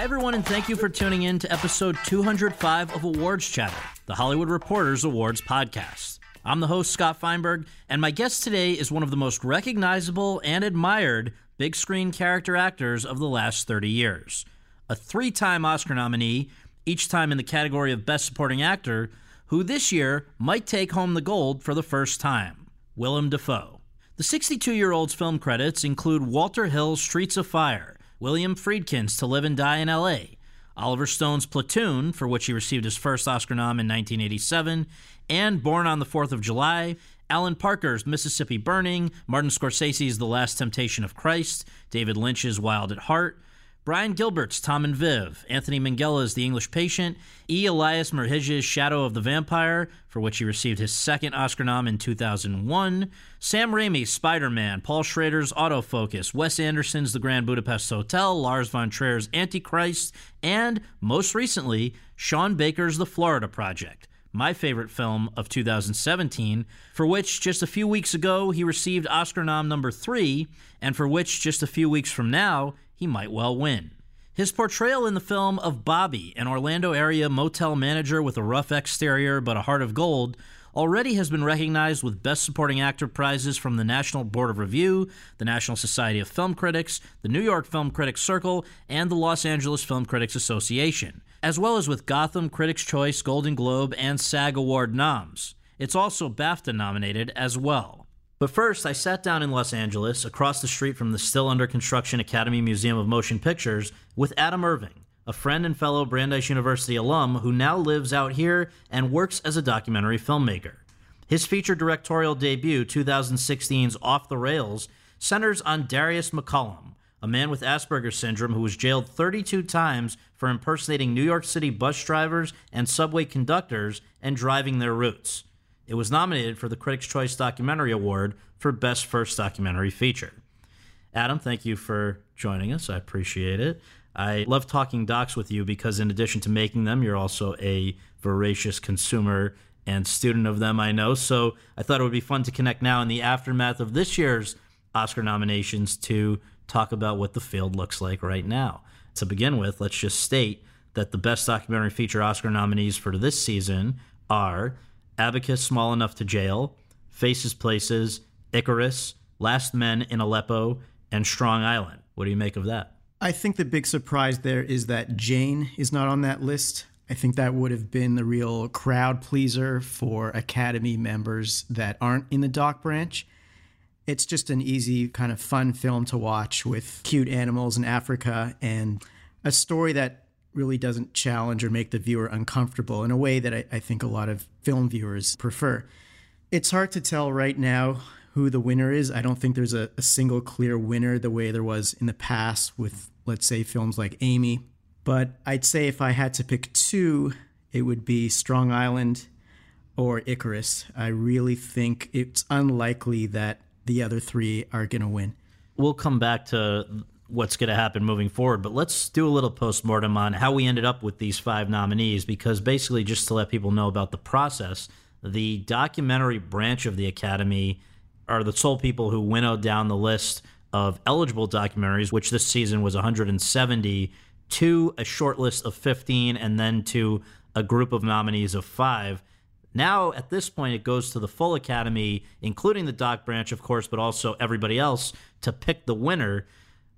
Hi, everyone, and thank you for tuning in to episode 205 of Awards Chatter, the Hollywood Reporters Awards podcast. I'm the host, Scott Feinberg, and my guest today is one of the most recognizable and admired big screen character actors of the last 30 years. A three time Oscar nominee, each time in the category of Best Supporting Actor, who this year might take home the gold for the first time Willem Dafoe. The 62 year old's film credits include Walter Hill's Streets of Fire, William Friedkin's To Live and Die in L.A., Oliver Stone's Platoon, for which he received his first Oscar nom in 1987, and Born on the Fourth of July, Alan Parker's Mississippi Burning, Martin Scorsese's The Last Temptation of Christ, David Lynch's Wild at Heart, Brian Gilbert's Tom and Viv, Anthony Minghella's The English Patient, E. Elias Merhige's Shadow of the Vampire, for which he received his second Oscar nom in 2001, Sam Raimi's Spider-Man, Paul Schrader's Autofocus, Wes Anderson's The Grand Budapest Hotel, Lars von Trier's Antichrist, and, most recently, Sean Baker's The Florida Project my favorite film of 2017, for which just a few weeks ago he received Oscar nom number three, and for which just a few weeks from now he might well win. His portrayal in the film of Bobby, an Orlando area motel manager with a rough exterior but a heart of gold, already has been recognized with Best Supporting Actor prizes from the National Board of Review, the National Society of Film Critics, the New York Film Critics Circle, and the Los Angeles Film Critics Association, as well as with Gotham, Critics' Choice, Golden Globe, and SAG Award noms. It's also BAFTA nominated as well. But first, I sat down in Los Angeles, across the street from the still under construction Academy Museum of Motion Pictures, with Adam Irving, a friend and fellow Brandeis University alum who now lives out here and works as a documentary filmmaker. His feature directorial debut, 2016's Off the Rails, centers on Darius McCollum, a man with Asperger's syndrome who was jailed 32 times for impersonating New York City bus drivers and subway conductors and driving their routes. It was nominated for the Critics' Choice Documentary Award for Best First Documentary Feature. Adam, thank you for joining us. I appreciate it. I love talking docs with you because, in addition to making them, you're also a voracious consumer and student of them, I know. So I thought it would be fun to connect now in the aftermath of this year's Oscar nominations to talk about what the field looks like right now. To begin with, let's just state that the Best Documentary Feature Oscar nominees for this season are Abacus Small Enough to Jail, Faces Places, Icarus, Last Men in Aleppo, and Strong Island. What do you make of that? I think the big surprise there is that Jane is not on that list. I think that would have been the real crowd pleaser for Academy members that aren't in the doc branch. It's just an easy, kind of fun film to watch with cute animals in Africa and a story that really doesn't challenge or make the viewer uncomfortable in a way that I, I, think a lot of film viewers prefer. It's hard to tell right now who the winner is. I don't think there's a, a single clear winner the way there was in the past with, let's say, films like Amy. But I'd say if I had to pick two, it would be Strong Island or Icarus. I really think it's unlikely that the other three are going to win. We'll come back to what's going to happen moving forward. But let's do a little postmortem on how we ended up with these five nominees, because basically, just to let people know about the process, the documentary branch of the Academy are the sole people who winnowed down the list of eligible documentaries, which this season was 170, to a short list of 15, and then to a group of nominees of five. Now, at this point, it goes to the full Academy, including the doc branch, of course, but also everybody else, to pick the winner.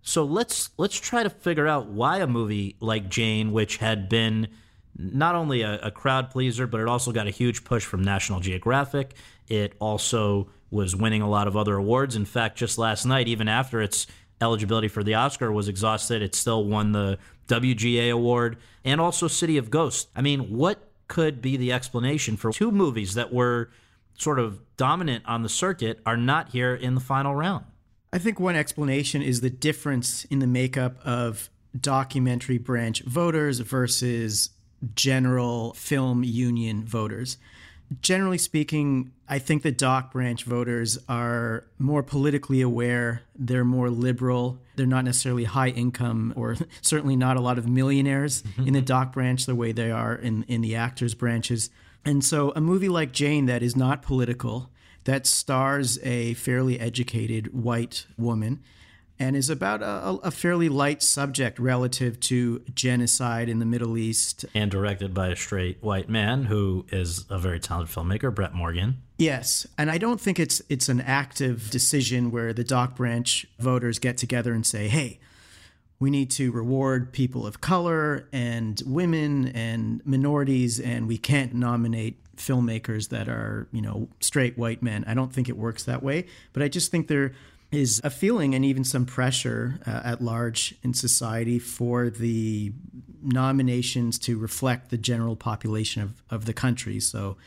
So let's let's try to figure out why a movie like Jane, which had been not only a, a, crowd pleaser, but it also got a huge push from National Geographic. It also was winning a lot of other awards. In fact, just last night, even after its eligibility for the Oscar was exhausted, it still won the WGA award and also City of Ghosts. I mean, what could be the explanation for two movies that were sort of dominant on the circuit are not here in the final round? I think one explanation is the difference in the makeup of documentary branch voters versus general film union voters. Generally speaking, I think the doc branch voters are more politically aware. They're more liberal. They're not necessarily high income or certainly not a lot of millionaires mm-hmm. in the doc branch the way they are in, in the actors' branches. And so a movie like Jane that is not political, that stars a fairly educated white woman and is about a, a, fairly light subject relative to genocide in the Middle East. And directed by a straight white man who is a very talented filmmaker, Brett Morgen. Yes, and I don't think it's it's an active decision where the Doc Branch voters get together and say, "Hey, we need to reward people of color and women and minorities, and we can't nominate filmmakers that are, you know, straight white men." I don't think it works that way, but I just think there is a feeling and even some pressure uh, at large in society for the nominations to reflect the general population of, of the country. So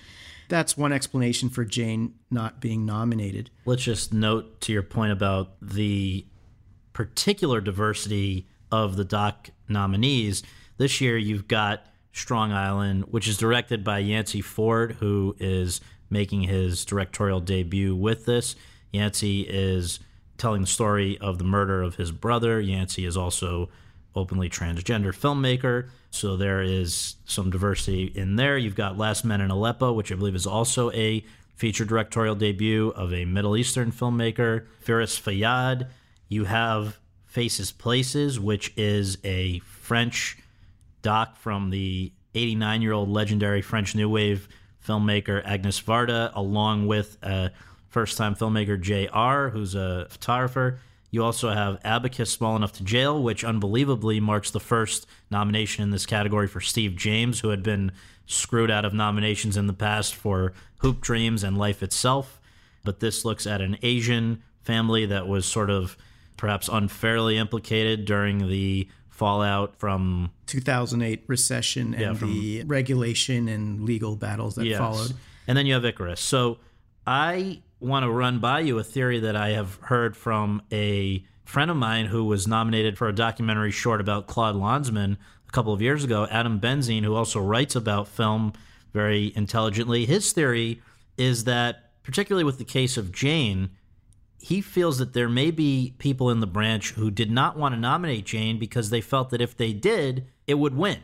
that's one explanation for Jane not being nominated. Let's just note to your point about the particular diversity of the doc nominees. This year you've got Strong Island, which is directed by Yancey Ford, who is making his directorial debut with this. Yancey is telling the story of the murder of his brother. Yancey is also openly transgender filmmaker, so there is some diversity in there. You've got Last Men in Aleppo, which I believe is also a feature directorial debut of a Middle Eastern filmmaker, Feras Fayyad. You have Faces Places, which is a French doc from the 89 year old legendary French New Wave filmmaker Agnes Varda, along with uh, a first time filmmaker J.R., who's a photographer. You also have Abacus Small Enough to Jail, which unbelievably marks the first nomination in this category for Steve James, who had been screwed out of nominations in the past for Hoop Dreams and Life Itself. But this looks at an Asian family that was sort of perhaps unfairly implicated during the fallout from 2008 recession and yeah, from, the regulation and legal battles that yes. followed. And then you have Icarus. So I want to run by you a theory that I have heard from a friend of mine who was nominated for a documentary short about Claude Lanzmann a couple of years ago, Adam Benzine, who also writes about film very intelligently. His theory is that, particularly with the case of Jane, he feels that there may be people in the branch who did not want to nominate Jane because they felt that if they did, it would win.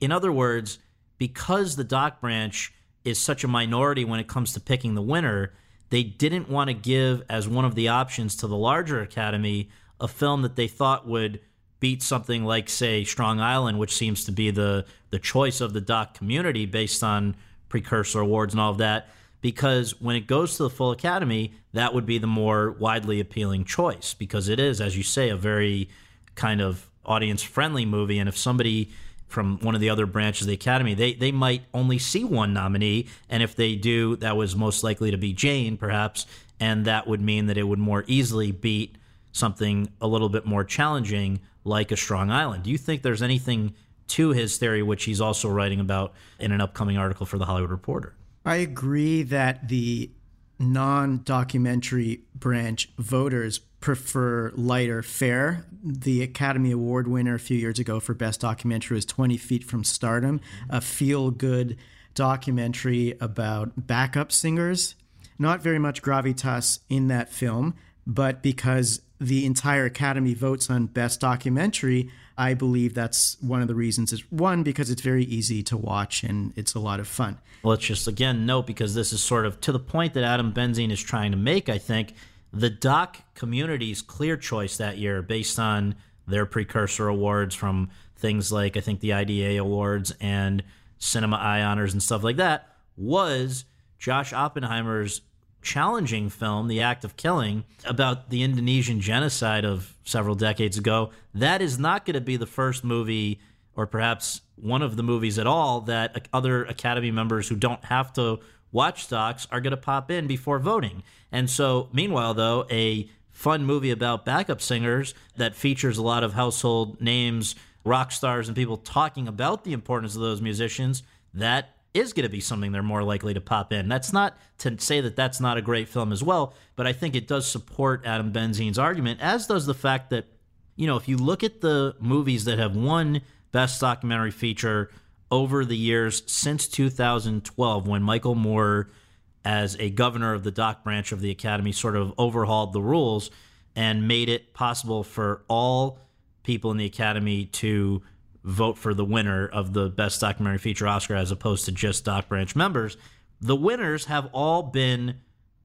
In other words, because the doc branch is such a minority when it comes to picking the winner, they didn't want to give as one of the options to the larger academy a film that they thought would beat something like say Strong Island which seems to be the the choice of the doc community based on precursor awards and all of that because when it goes to the full academy that would be the more widely appealing choice because it is as you say a very kind of audience friendly movie and if somebody from one of the other branches of the academy, they they might only see one nominee, and if they do, that was most likely to be Jane, perhaps, and that would mean that it would more easily beat something a little bit more challenging like a Strong Island. Do you think there's anything to his theory, which he's also writing about in an upcoming article for the Hollywood Reporter? I agree that the non documentary branch voters prefer lighter fare. The Academy Award winner a few years ago for Best Documentary was 20 Feet from Stardom, a feel good documentary about backup singers. Not very much gravitas in that film, but because the entire Academy votes on Best Documentary, I believe that's one of the reasons. Is one because it's very easy to watch and it's a lot of fun. Let's just again note because this is sort of to the point that Adam Benzine is trying to make. I think the doc community's clear choice that year based on their precursor awards from things like I think the IDA awards and Cinema Eye honors and stuff like that was Josh Oppenheimer's challenging film, The Act of Killing, about the Indonesian genocide of several decades ago. That is not going to be the first movie, or perhaps one of the movies at all, that other Academy members who don't have to watch docs are going to pop in before voting. And so, meanwhile, though, a fun movie about backup singers that features a lot of household names, rock stars, and people talking about the importance of those musicians, that is going to be something they're more likely to pop in. That's not to say that that's not a great film as well, but I think it does support Adam Benzine's argument, as does the fact that, you know, if you look at the movies that have won Best Documentary Feature over the years since 2012 when Michael Moore, as a governor of the doc branch of the Academy, sort of overhauled the rules and made it possible for all people in the Academy to vote for the winner of the Best Documentary Feature Oscar as opposed to just Doc Branch members. The winners have all been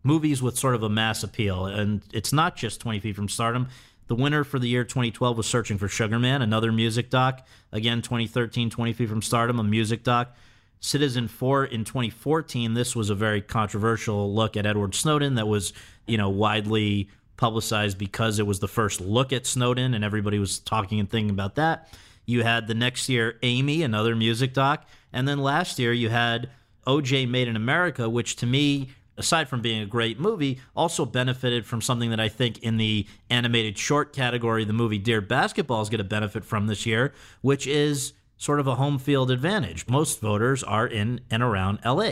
movies with sort of a mass appeal. And it's not just 20 Feet from Stardom. The winner for the year 2012 was Searching for Sugar Man, another music doc. Again, 2013, 20 Feet from Stardom, a music doc. Citizenfour in 2014, this was a very controversial look at Edward Snowden that was, you know, widely publicized because it was the first look at Snowden and everybody was talking and thinking about that. You had the next year Amy, another music doc, and then last year you had OJ Made in America, which to me aside from being a great movie, also benefited from something that I think in the animated short category, the movie Dear Basketball is going to benefit from this year, which is sort of a home field advantage. Most voters are in and around LA.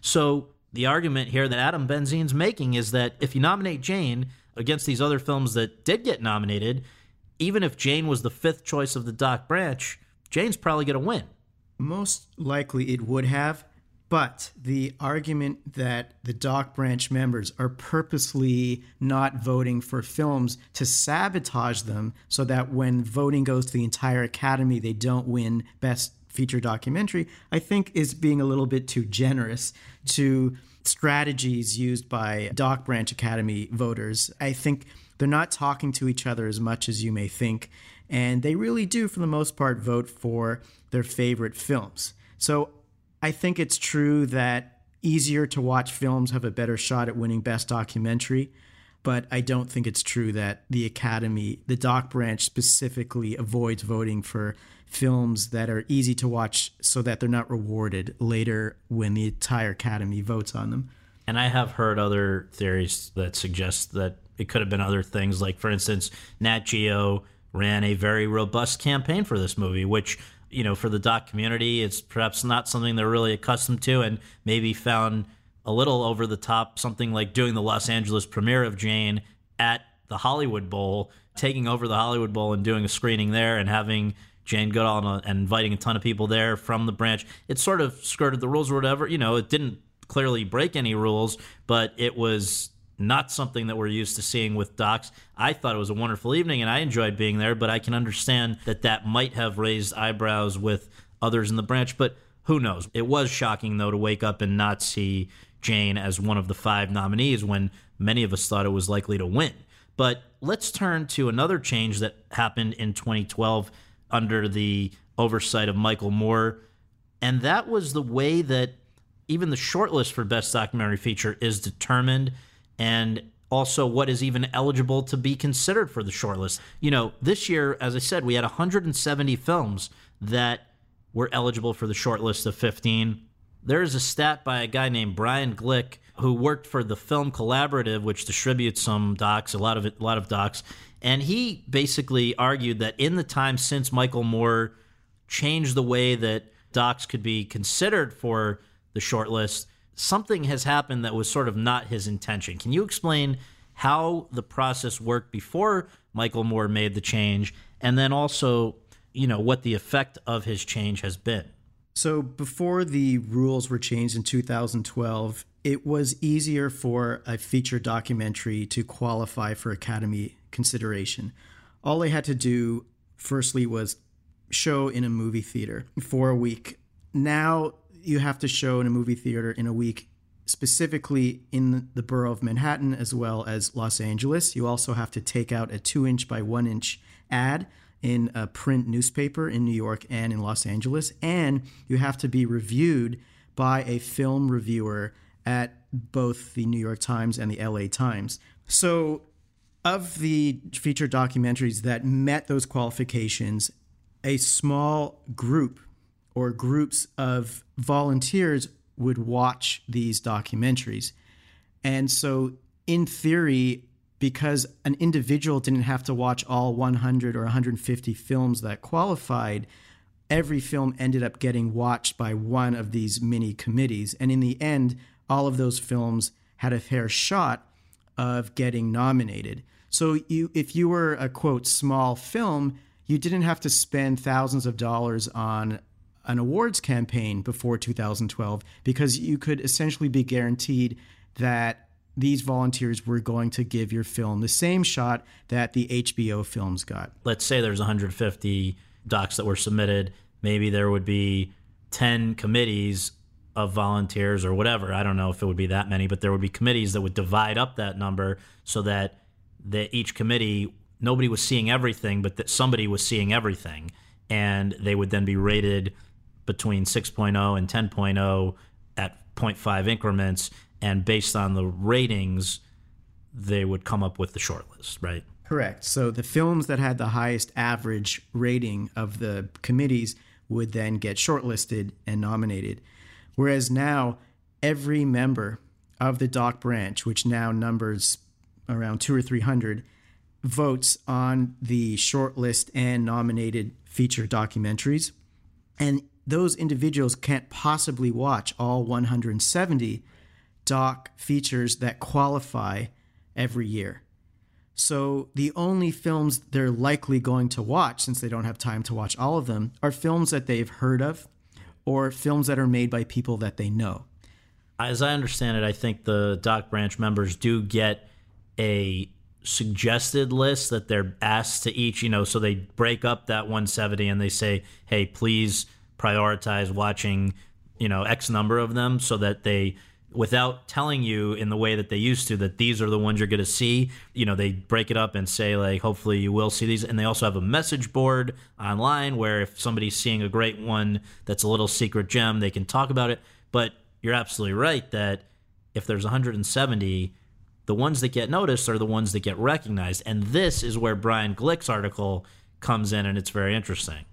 So the argument here that Adam Benzine's making is that if you nominate Jane against these other films that did get nominated, even if Jane was the fifth choice of the Doc Branch, Jane's probably going to win. Most likely it would have. But the argument that the Doc Branch members are purposely not voting for films to sabotage them so that when voting goes to the entire Academy, they don't win Best Feature Documentary, I think is being a little bit too generous to strategies used by Doc Branch Academy voters. I think they're not talking to each other as much as you may think. And they really do, for the most part, vote for their favorite films. So I think it's true that easier to watch films have a better shot at winning Best Documentary, but I don't think it's true that the Academy, the Doc branch specifically, avoids voting for films that are easy to watch so that they're not rewarded later when the entire Academy votes on them. And I have heard other theories that suggest that it could have been other things, like, for instance, Nat Geo ran a very robust campaign for this movie, which you know, for the doc community, it's perhaps not something they're really accustomed to, and maybe found a little over the top. Something like doing the Los Angeles premiere of Jane at the Hollywood Bowl, taking over the Hollywood Bowl and doing a screening there, and having Jane Goodall and, uh, and inviting a ton of people there from the branch. It sort of skirted the rules or whatever. You know, it didn't clearly break any rules, but it was not something that we're used to seeing with docs. I thought it was a wonderful evening and I enjoyed being there, but I can understand that that might have raised eyebrows with others in the branch, but who knows? It was shocking, though, to wake up and not see Jane as one of the five nominees when many of us thought it was likely to win. But let's turn to another change that happened in 2012 under the oversight of Michael Moore, and that was the way that even the shortlist for Best Documentary Feature is determined and also what is even eligible to be considered for the shortlist. You know, this year, as I said, we had 170 films that were eligible for the shortlist of 15. There is a stat by a guy named Bryan Glick who worked for the Film Collaborative, which distributes some docs, a lot of a lot of docs, and he basically argued that in the time since Michael Moore changed the way that docs could be considered for the shortlist, something has happened that was sort of not his intention. Can you explain how the process worked before Michael Moore made the change, and then also, you know, what the effect of his change has been? So, before the rules were changed in 2012, it was easier for a feature documentary to qualify for Academy consideration. All they had to do, firstly, was show in a movie theater for a week. Now you have to show in a movie theater in a week specifically in the borough of Manhattan as well as Los Angeles. You also have to take out a two inch by one inch ad in a print newspaper in New York and in Los Angeles. And you have to be reviewed by a film reviewer at both the New York Times and the LA Times. So, of the feature documentaries that met those qualifications, a small group or groups of volunteers would watch these documentaries. And so, in theory, because an individual didn't have to watch all 100 or 150 films that qualified, every film ended up getting watched by one of these mini committees. And in the end, all of those films had a fair shot of getting nominated. So you if you were a quote small film, you didn't have to spend thousands of dollars on an awards campaign before 2012 because you could essentially be guaranteed that these volunteers were going to give your film the same shot that the HBO films got. Let's say there's 150 docs that were submitted. Maybe there would be 10 committees of volunteers or whatever. I don't know if it would be that many, but there would be committees that would divide up that number so that that each committee nobody was seeing everything, but that somebody was seeing everything, and they would then be rated between 6.0 and 10.0 at 0.5 increments, and based on the ratings, they would come up with the shortlist, right? Correct. So the films that had the highest average rating of the committees would then get shortlisted and nominated. Whereas now, every member of the doc branch, which now numbers around two or three hundred, votes on the shortlist and nominated feature documentaries. And those individuals can't possibly watch all 170 doc features that qualify every year. So the only films they're likely going to watch, since they don't have time to watch all of them, are films that they've heard of or films that are made by people that they know. As I understand it, I think the Doc Branch members do get a suggested list that they're asked to each, you know, so they break up that 170 and they say, hey, please prioritize watching, you know, X number of them so that they without telling you in the way that they used to that these are the ones you're going to see you know they break it up and say like hopefully you will see these. And they also have a message board online where if somebody's seeing a great one that's a little secret gem they can talk about it. But you're absolutely right that if there's 170 the ones that get noticed are the ones that get recognized. And this is where bryan glick's article comes in and it's very interesting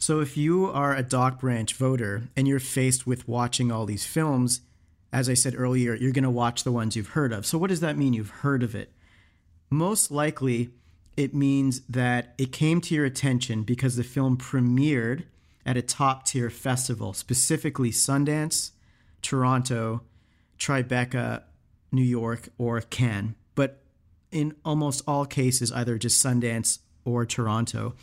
so if you are a doc branch voter and you're faced with watching all these films as I said earlier, you're going to watch the ones you've heard of. So, what does that mean you've heard of it? Most likely, it means that it came to your attention because the film premiered at a top tier festival, specifically Sundance, Toronto, Tribeca, New York, or Cannes. But in almost all cases, either just Sundance or Toronto.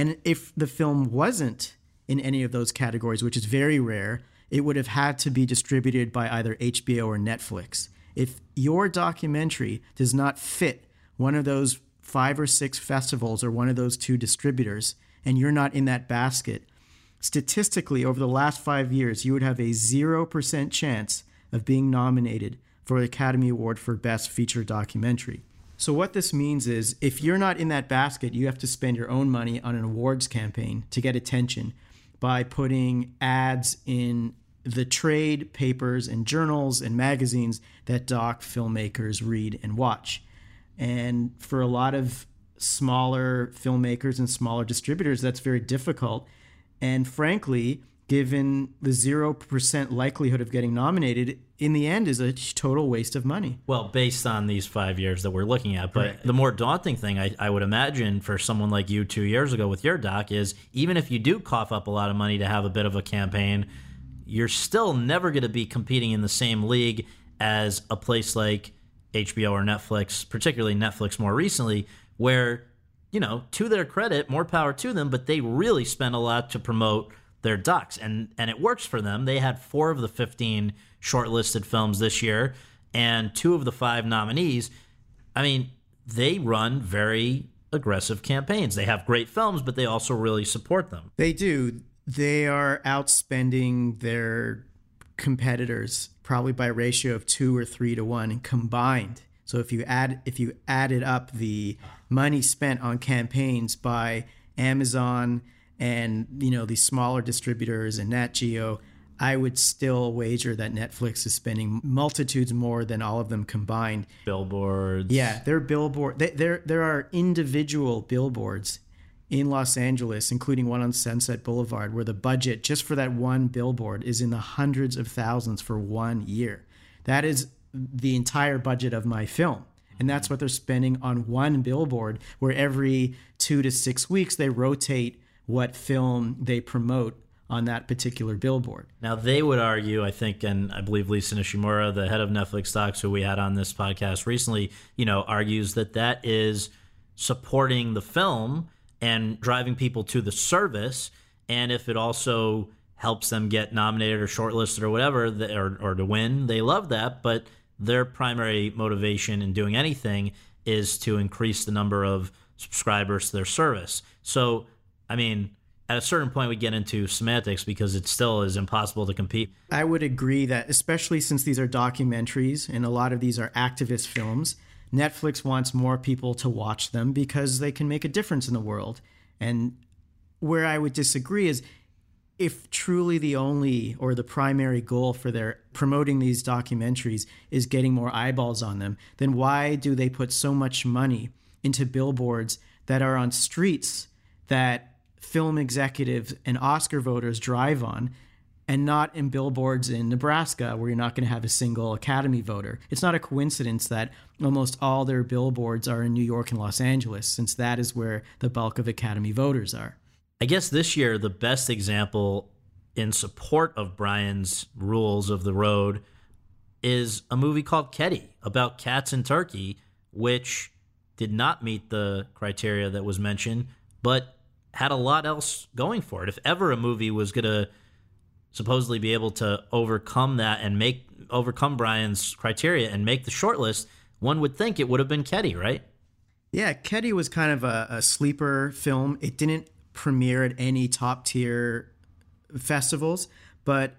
And if the film wasn't in any of those categories, which is very rare, it would have had to be distributed by either HBO or Netflix. If your documentary does not fit one of those five or six festivals or one of those two distributors, and you're not in that basket, statistically, over the last five years, you would have a 0% chance of being nominated for the Academy Award for Best Feature Documentary. So, what this means is if you're not in that basket, you have to spend your own money on an awards campaign to get attention by putting ads in the trade papers and journals and magazines that doc filmmakers read and watch. And for a lot of smaller filmmakers and smaller distributors, that's very difficult. And frankly, given the 0% likelihood of getting nominated, in the end is a total waste of money. Well, based on these five years that we're looking at. But right. the more daunting thing I, I, would imagine for someone like you two years ago with your doc is even if you do cough up a lot of money to have a bit of a campaign, you're still never going to be competing in the same league as a place like HBO or Netflix, particularly Netflix more recently, where, you know, to their credit, more power to them, but they really spend a lot to promote their docs and and it works for them. They had 4 of the 15 shortlisted films this year and two of the five nominees. I mean, they run very aggressive campaigns. They have great films, but they also really support them. They do they are outspending their competitors probably by a ratio of two or three to one combined. So if you add if you added up the money spent on campaigns by Amazon and you know these smaller distributors and Nat Geo, I would still wager that Netflix is spending multitudes more than all of them combined. Billboards. Yeah, there are billboard. There there are individual billboards in Los Angeles, including one on Sunset Boulevard, where the budget just for that one billboard is in the hundreds of thousands for one year. That is the entire budget of my film. And that's mm-hmm. what they're spending on one billboard, where every two to six weeks they rotate what film they promote on that particular billboard. Now, they would argue, I think, and I believe Lisa Nishimura, the head of Netflix Docs, who we had on this podcast recently, you know, argues that that is supporting the film and driving people to the service. And if it also helps them get nominated or shortlisted or whatever, or, or to win, they love that. But their primary motivation in doing anything is to increase the number of subscribers to their service. So, I mean, at a certain point, we get into semantics because it still is impossible to compete. I would agree that, especially since these are documentaries and a lot of these are activist films, Netflix wants more people to watch them because they can make a difference in the world. And where I would disagree is if truly the only or the primary goal for their promoting these documentaries is getting more eyeballs on them, then why do they put so much money into billboards that are on streets that film executives and Oscar voters drive on and not in billboards in Nebraska where you're not going to have a single Academy voter. It's not a coincidence that almost all their billboards are in New York and Los Angeles, since that is where the bulk of Academy voters are. I guess this year, the best example in support of Bryan's rules of the road is a movie called Kedi about cats in Turkey, which did not meet the criteria that was mentioned, but had a lot else going for it. If ever a movie was going to supposedly be able to overcome that and make overcome Bryan's criteria and make the shortlist, one would think it would have been Kedi, right? Yeah, Kedi was kind of a, a sleeper film. It didn't premiere at any top tier festivals, but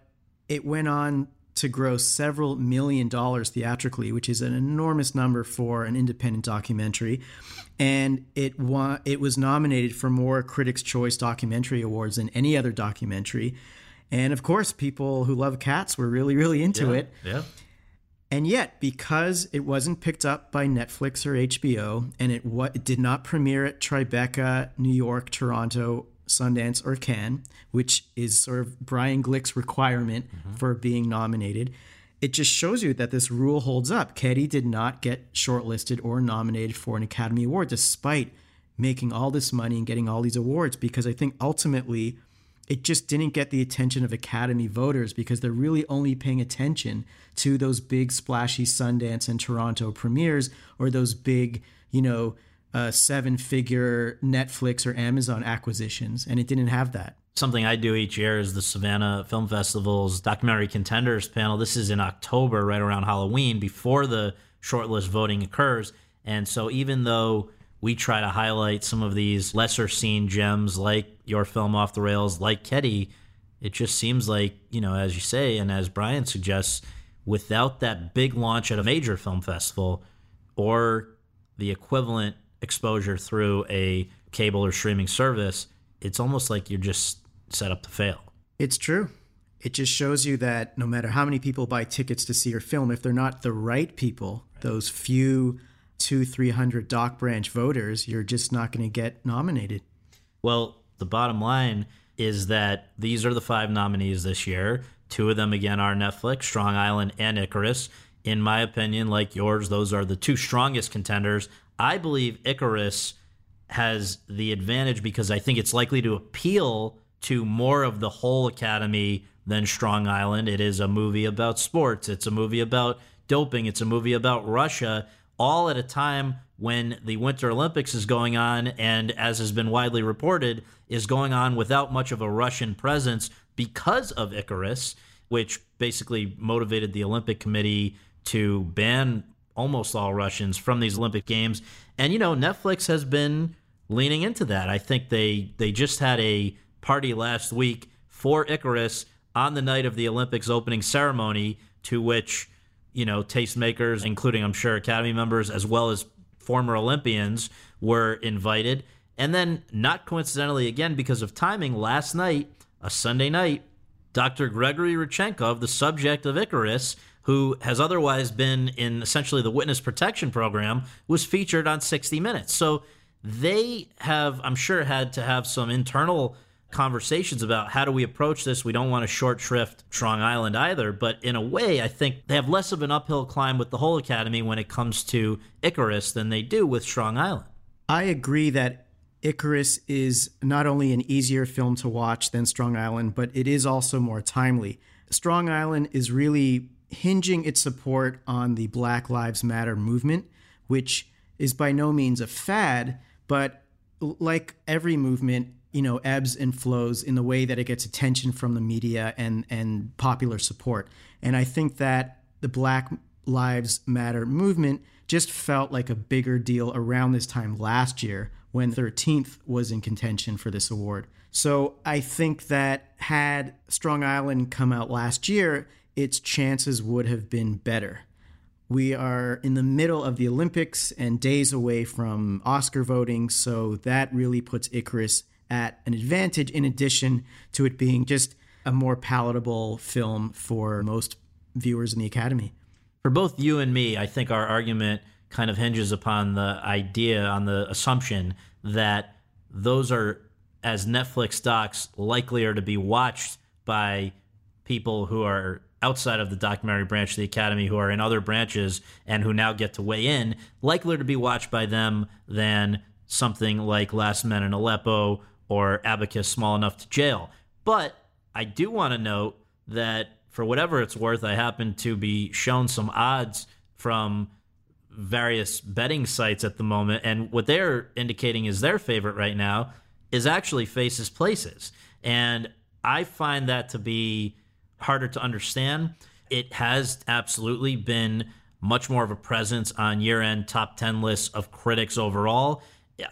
it went on to gross several million dollars theatrically, which is an enormous number for an independent documentary. And it won, it was nominated for more Critics' Choice Documentary Awards than any other documentary. And of course, people who love cats were really, really into yeah, it. Yeah. And yet, because it wasn't picked up by Netflix or HBO, and it, wa- it did not premiere at Tribeca, New York, Toronto, Sundance, or Cannes, which is sort of Bryan Glick's requirement mm-hmm. for being nominated, it just shows you that this rule holds up. Kedi did not get shortlisted or nominated for an Academy Award, despite making all this money and getting all these awards, because I think ultimately it just didn't get the attention of Academy voters because they're really only paying attention to those big splashy Sundance and Toronto premieres or those big, you know, uh, seven figure Netflix or Amazon acquisitions. And it didn't have that. Something I do each year is the Savannah Film Festival's documentary contenders panel. This is in October, right around Halloween, before the shortlist voting occurs. And so even though we try to highlight some of these lesser seen gems like your film off the rails like Kedi it just seems like you know as you say and as bryan suggests without that big launch at a major film festival or the equivalent exposure through a cable or streaming service it's almost like you're just set up to fail it's true it just shows you that no matter how many people buy tickets to see your film if they're not the right people right. those few two, three hundred Doc Branch voters, you're just not going to get nominated. Well, the bottom line is that these are the five nominees this year. Two of them, again, are Netflix, Strong Island, and Icarus. In my opinion, like yours, those are the two strongest contenders. I believe Icarus has the advantage because I think it's likely to appeal to more of the whole Academy than Strong Island. It is a movie about sports, it's a movie about doping, it's a movie about Russia all at a time when the Winter Olympics is going on, and as has been widely reported, is going on without much of a Russian presence because of Icarus, which basically motivated the Olympic Committee to ban almost all Russians from these Olympic Games. And you know, Netflix has been leaning into that. I think they they just had a party last week for Icarus on the night of the Olympics opening ceremony, to which you know, tastemakers, including, I'm sure, Academy members, as well as former Olympians, were invited. And then, not coincidentally, again, because of timing, last night, a Sunday night, Dr. Gregory Rodchenkov, the subject of Icarus, who has otherwise been in essentially the witness protection program, was featured on 60 Minutes. So they have, I'm sure, had to have some internal conversations about how do we approach this. We don't want to short shrift Strong Island either, but in a way, I think they have less of an uphill climb with the whole Academy when it comes to Icarus than they do with Strong Island. I agree that Icarus is not only an easier film to watch than Strong Island, but it is also more timely. Strong Island is really hinging its support on the Black Lives Matter movement, which is by no means a fad, but like every movement, you know ebbs and flows in the way that it gets attention from the media and and popular support. And i think that the black lives matter movement just felt like a bigger deal around this time last year when 13th was in contention for this award. So i think that had strong island come out last year its chances would have been better. We are in the middle of the Olympics and days away from Oscar voting, so that really puts Icarus at an advantage in addition to it being just a more palatable film for most viewers in the Academy. For both you and me, I think our argument kind of hinges upon the idea, on the assumption that those are, as Netflix docs, likelier to be watched by people who are outside of the documentary branch of the Academy, who are in other branches and who now get to weigh in, likelier to be watched by them than something like Last Men in Aleppo or Abacus Small Enough to Jail. But I do want to note that for whatever it's worth, I happen to be shown some odds from various betting sites at the moment, and what they're indicating is their favorite right now is actually Faces Places. And I find that to be harder to understand. It has absolutely been much more of a presence on year end top 10 lists of critics overall.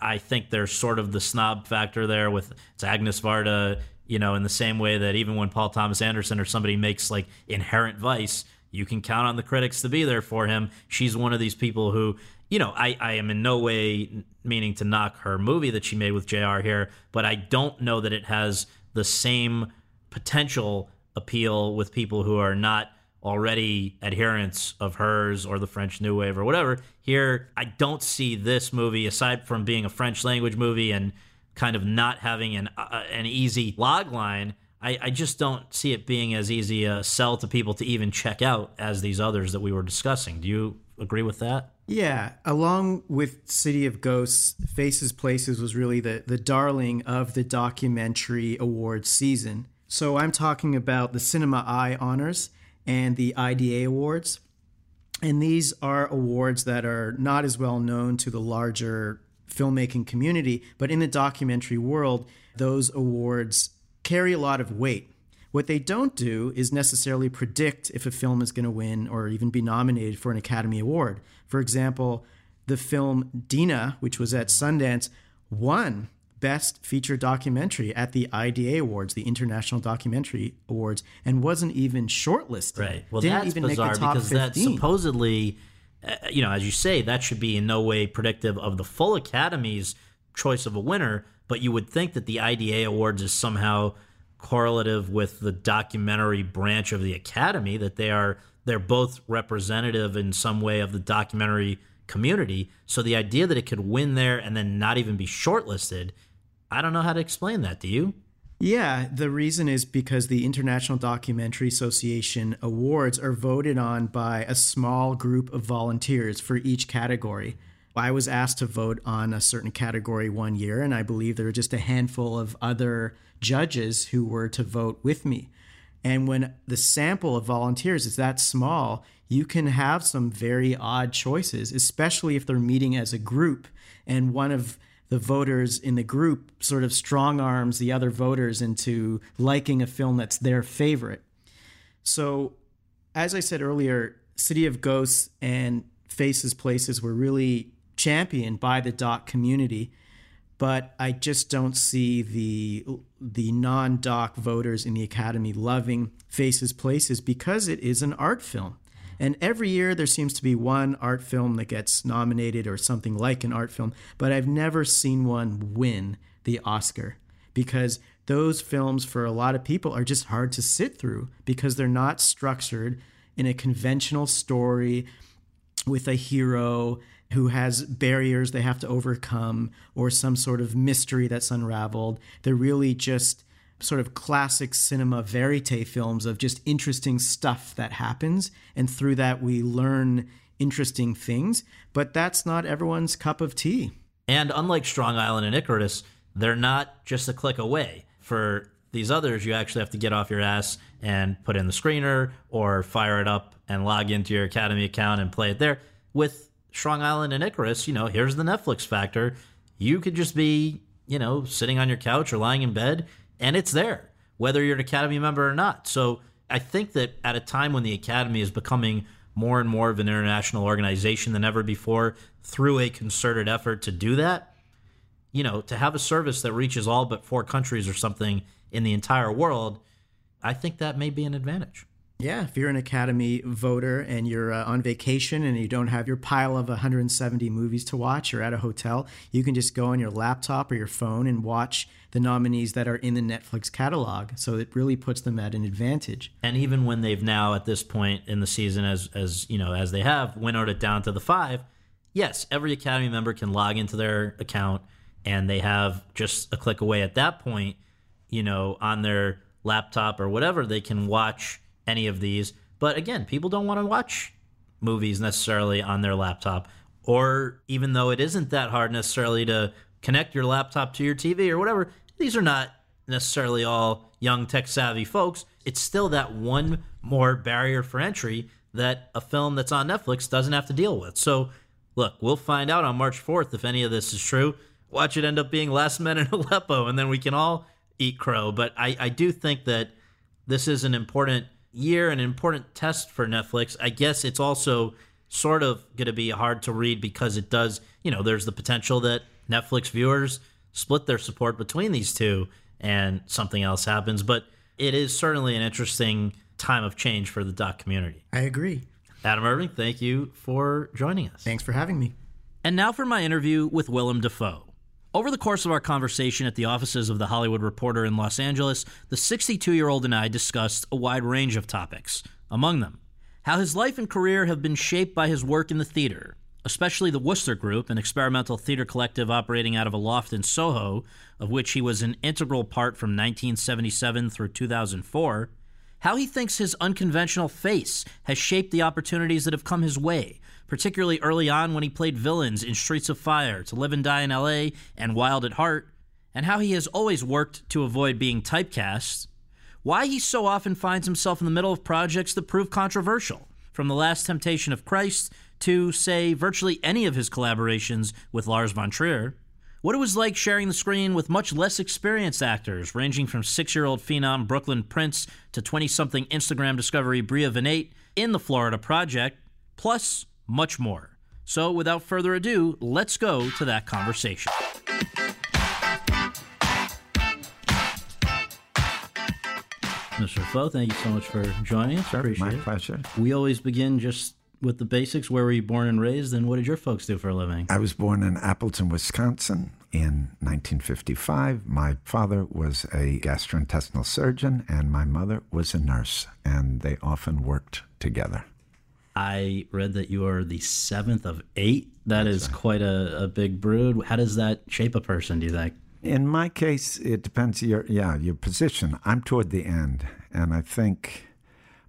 I think there's sort of the snob factor there with it's Agnes Varda, you know, in the same way that even when Paul Thomas Anderson or somebody makes like Inherent Vice, you can count on the critics to be there for him. She's one of these people who, you know, I, I am in no way meaning to knock her movie that she made with JR here, but I don't know that it has the same potential appeal with people who are not already adherents of hers or the French New Wave or whatever. Here, I don't see this movie, aside from being a French language movie and kind of not having an, uh, an easy log line. I, I just don't see it being as easy a sell to people to even check out as these others that we were discussing. Do you agree with that? Yeah, along with City of Ghosts, Faces Places was really the, the darling of the documentary awards season. So I'm talking about the Cinema Eye honors and the IDA awards. And these are awards that are not as well known to the larger filmmaking community, but in the documentary world, those awards carry a lot of weight. What they don't do is necessarily predict if a film is going to win or even be nominated for an Academy Award. For example, the film Dina, which was at Sundance, won Best Feature Documentary at the IDA Awards, the International Documentary Awards, and wasn't even shortlisted. Right. Well, Didn't that's bizarre because 15. that supposedly, uh, you know, as you say, that should be in no way predictive of the full Academy's choice of a winner. But you would think that the IDA Awards is somehow correlative with the documentary branch of the Academy, that they are they're both representative in some way of the documentary community. So the idea that it could win there and then not even be shortlisted, I don't know how to explain that. Do you? Yeah, the reason is because the International Documentary Association awards are voted on by a small group of volunteers for each category. I was asked to vote on a certain category one year, and I believe there were just a handful of other judges who were to vote with me. And when the sample of volunteers is that small, you can have some very odd choices, especially if they're meeting as a group and one of the voters in the group sort of strong arms the other voters into liking a film that's their favorite. So, as I said earlier, City of Ghosts and Faces Places were really championed by the doc community but I just don't see the the non-doc voters in the academy loving Faces Places because it is an art film. And every year there seems to be one art film that gets nominated or something like an art film, but I've never seen one win the Oscar because those films for a lot of people are just hard to sit through because they're not structured in a conventional story with a hero who has barriers they have to overcome or some sort of mystery that's unraveled. They're really just sort of classic cinema verite films of just interesting stuff that happens. And through that, we learn interesting things. But that's not everyone's cup of tea. And unlike Strong Island and Icarus, they're not just a click away. For these others, you actually have to get off your ass and put in the screener or fire it up and log into your Academy account and play it there. With Strong Island and Icarus, you know, here's the Netflix factor. You could just be, you know, sitting on your couch or lying in bed and it's there, whether you're an Academy member or not. So I think that at a time when the Academy is becoming more and more of an international organization than ever before through a concerted effort to do that, you know, to have a service that reaches all but four countries or something in the entire world, I think that may be an advantage. Yeah, if you're an Academy voter and you're uh, on vacation and you don't have your pile of 170 movies to watch or at a hotel, you can just go on your laptop or your phone and watch the nominees that are in the Netflix catalog. So it really puts them at an advantage. And even when they've now at this point in the season as as you know, as they have winnowed it down to the 5, yes, every Academy member can log into their account and they have just a click away at that point, you know, on their laptop or whatever, they can watch any of these. But again, people don't want to watch movies necessarily on their laptop, or even though it isn't that hard necessarily to connect your laptop to your TV or whatever, these are not necessarily all young tech savvy folks. It's still that one more barrier for entry that a film that's on Netflix doesn't have to deal with. So, look, we'll find out on March 4th if any of this is true. Watch it end up being Last Men in Aleppo, and then we can all eat crow. But I, I do think that this is an important year, an important test for Netflix. I guess it's also sort of going to be hard to read because it does, you know, there's the potential that Netflix viewers split their support between these two and something else happens. But it is certainly an interesting time of change for the doc community. I agree. Adam Irving, thank you for joining us. Thanks for having me. And now for my interview with Willem Dafoe. Over the course of our conversation at the offices of the Hollywood Reporter in Los Angeles, the 62 year old and I discussed a wide range of topics. Among them, how his life and career have been shaped by his work in the theater, especially the Wooster Group, an experimental theater collective operating out of a loft in Soho, of which he was an integral part from 1977 through 2004. How he thinks his unconventional face has shaped the opportunities that have come his way, particularly early on when he played villains in Streets of Fire, To Live and Die in LA, and Wild at Heart, and how he has always worked to avoid being typecast. Why he so often finds himself in the middle of projects that prove controversial, from The Last Temptation of Christ to, say, virtually any of his collaborations with Lars von Trier. What it was like sharing the screen with much less experienced actors, ranging from six year old phenom Brooklyn Prince to 20 something Instagram discovery Bria Vinaite in the Florida Project, plus much more. So, without further ado, let's go to that conversation. Mr. Dafoe, thank you so much for joining us. Sure, Appreciate my it. pleasure. We always begin just with the basics. Where were you born and raised, and what did your folks do for a living? I was born in Appleton, Wisconsin in 1955. My father was a gastrointestinal surgeon, and my mother was a nurse, and they often worked together. I read that you are the seventh of eight. That is quite a, a big brood. How does that shape a person, do you think? In my case, it depends your yeah your position. I'm toward the end, and I think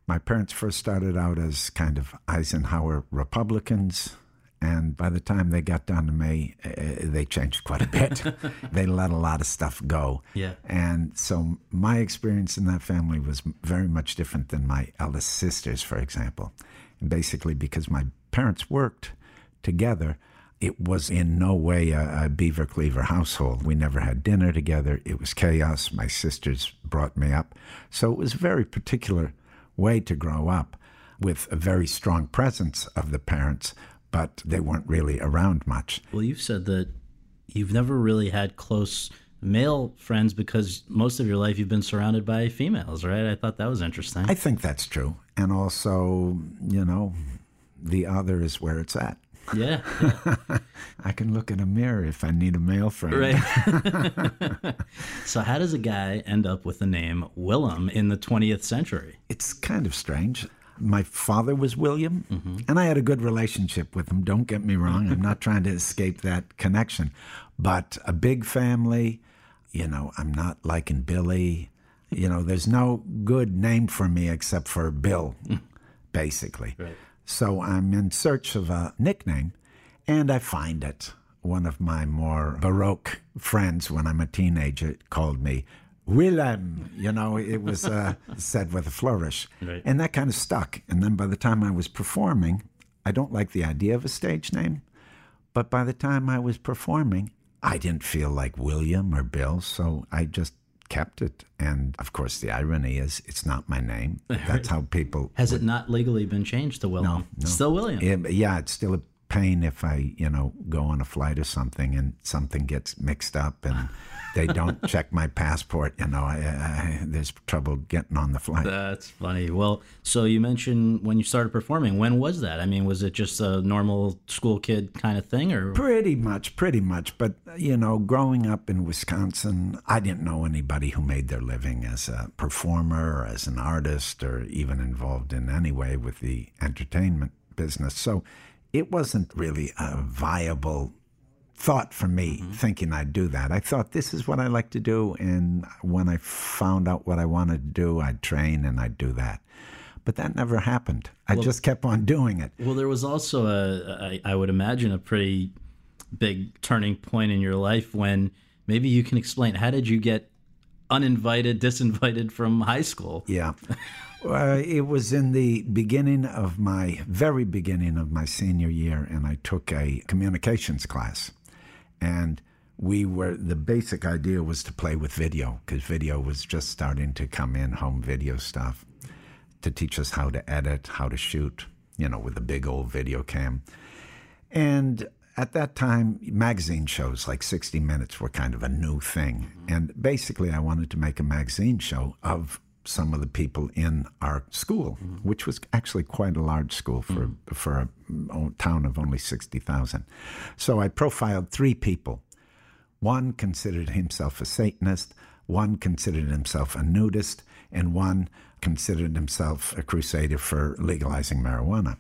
my parents first started out as kind of Eisenhower Republicans, and by the time they got down to me, uh, they changed quite a bit. they let a lot of stuff go. Yeah. And so my experience in that family was very much different than my eldest sister's, for example. And basically, because my parents worked together, it was in no way a, a beaver cleaver household. We never had dinner together. It was chaos. My sisters brought me up. So it was a very particular way to grow up with a very strong presence of the parents, but they weren't really around much. Well, you've said that you've never really had close male friends because most of your life you've been surrounded by females, right? I thought that was interesting. I think that's true. And also, you know, the other is where it's at. yeah. I can look in a mirror if I need a male friend. Right. so, how does a guy end up with the name Willem in the 20th century? It's kind of strange. My father was William, mm-hmm. and I had a good relationship with him. Don't get me wrong. I'm not trying to escape that connection. But a big family, you know, I'm not liking Billy. You know, there's no good name for me except for Bill, basically. Right. So I'm in search of a nickname, and I find it. One of my more Baroque friends, when I'm a teenager, called me Willem. You know, it was uh, said with a flourish. Right. And that kind of stuck. And then by the time I was performing, I don't like the idea of a stage name, but by the time I was performing, I didn't feel like William or Bill, so I just kept it. And of course, the irony is it's not my name. That's how people Has it not legally been changed to William? no. Still William. yeah, yeah, it's still a pain if I, you know, go on a flight or something and something gets mixed up and they don't check my passport. You know, I, I, there's trouble getting on the flight. That's funny. Well, so you mentioned when you started performing. When was that? I mean, was it just a normal school kid kind of thing, or pretty much, pretty much. But you know, growing up in Wisconsin, I didn't know anybody who made their living as a performer or as an artist or even involved in any way with the entertainment business. So it wasn't really a viable thought for me mm-hmm. thinking I'd do that. I thought this is what I like to do. And when I found out what I wanted to do, I'd train and I'd do that. But that never happened. I well, just kept on doing it. Well, there was also a, I, I would imagine, a pretty big turning point in your life when maybe you can explain how did you get uninvited, disinvited from high school? Yeah. Uh, it was in the beginning of my very beginning of my senior year, and I took a communications class. And we were the basic idea was to play with video because video was just starting to come in home video stuff to teach us how to edit how to shoot you know with a big old video cam. And at that time magazine shows like 60 minutes were kind of a new thing. And basically i wanted to make a magazine show of some of the people in our school, mm-hmm. which was actually quite a large school for mm-hmm. for a town of only sixty thousand. So I profiled three people. One considered himself a Satanist. One considered himself a nudist, and one considered himself a crusader for legalizing marijuana.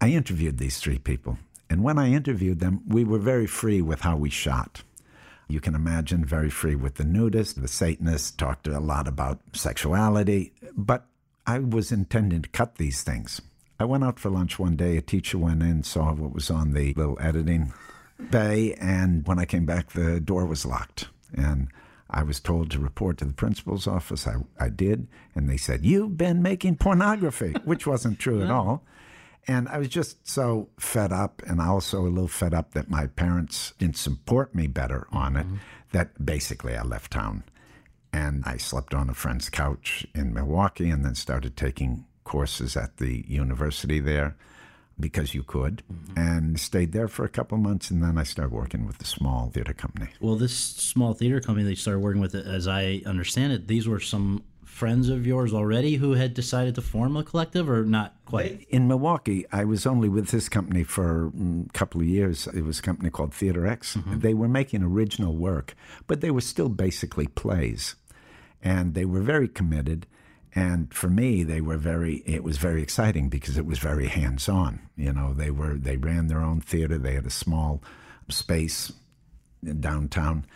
I interviewed these three people, and when I interviewed them, we were very free with how we shot. You can imagine very free with the nudist, the Satanists talked a lot about sexuality, but I was intending to cut these things. I went out for lunch one day. A teacher went in, saw what was on the little editing bay, and when I came back, the door was locked. And I was told to report to the principal's office. I, I did. And they said, You've been making pornography, which wasn't true at all. And I was just so fed up, and also a little fed up that my parents didn't support me better on it, mm-hmm. that basically I left town. And I slept on a friend's couch in Milwaukee and then started taking courses at the university there because you could, mm-hmm. and stayed there for a couple months, and then I started working with a small theater company. Well, this small theater company that you started working with, as I understand it, these were some friends of yours already who had decided to form a collective, or not quite? In Milwaukee, I was only with this company for a mm, couple of years. It was a company called Theater X. Mm-hmm. They were making original work, but they were still basically plays, and they were very committed. And for me, they were very. It was very exciting because it was very hands-on. You know, they were they ran their own theater. They had a small space downtown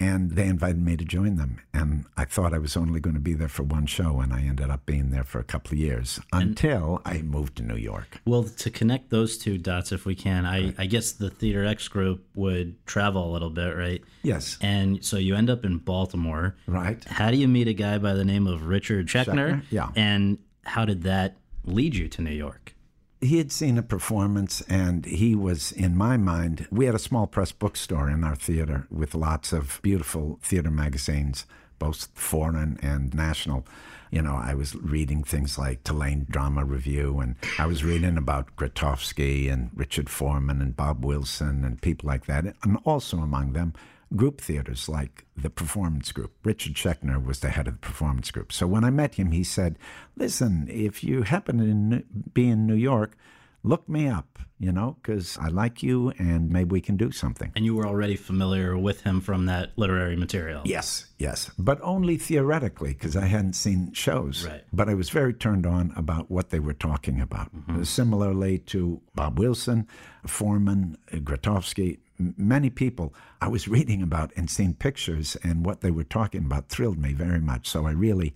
and they invited me to join them. And I thought I was only going to be there for one show, and I ended up being there for a couple of years until and, I moved to New York. Well, to connect those two dots, if we can, I, right. I guess the Theater X group would travel a little bit, right? Yes. And so you end up in Baltimore. Right. How do you meet a guy by the name of Richard Schechner? Schechner? Yeah. And how did that lead you to New York? He had seen a performance and he was in my mind we had a small press bookstore in our theater with lots of beautiful theater magazines both foreign and national. You know i was reading things like Tulane drama review and i was reading about grotowski and richard foreman and bob wilson and people like that and also among them group theaters like the performance group. Richard Schechner was the head of the performance group. So when I met him, he said, Listen, if you happen to be in New York, look me up, you know, because I like you and maybe we can do something. And you were already familiar with him from that literary material? Yes, yes, but only theoretically because I hadn't seen shows. Right. But I was very turned on about what they were talking about. Mm-hmm. Similarly to Bob Wilson, Foreman, Grotowski, many people I was reading about and seeing pictures and what they were talking about thrilled me very much. So I really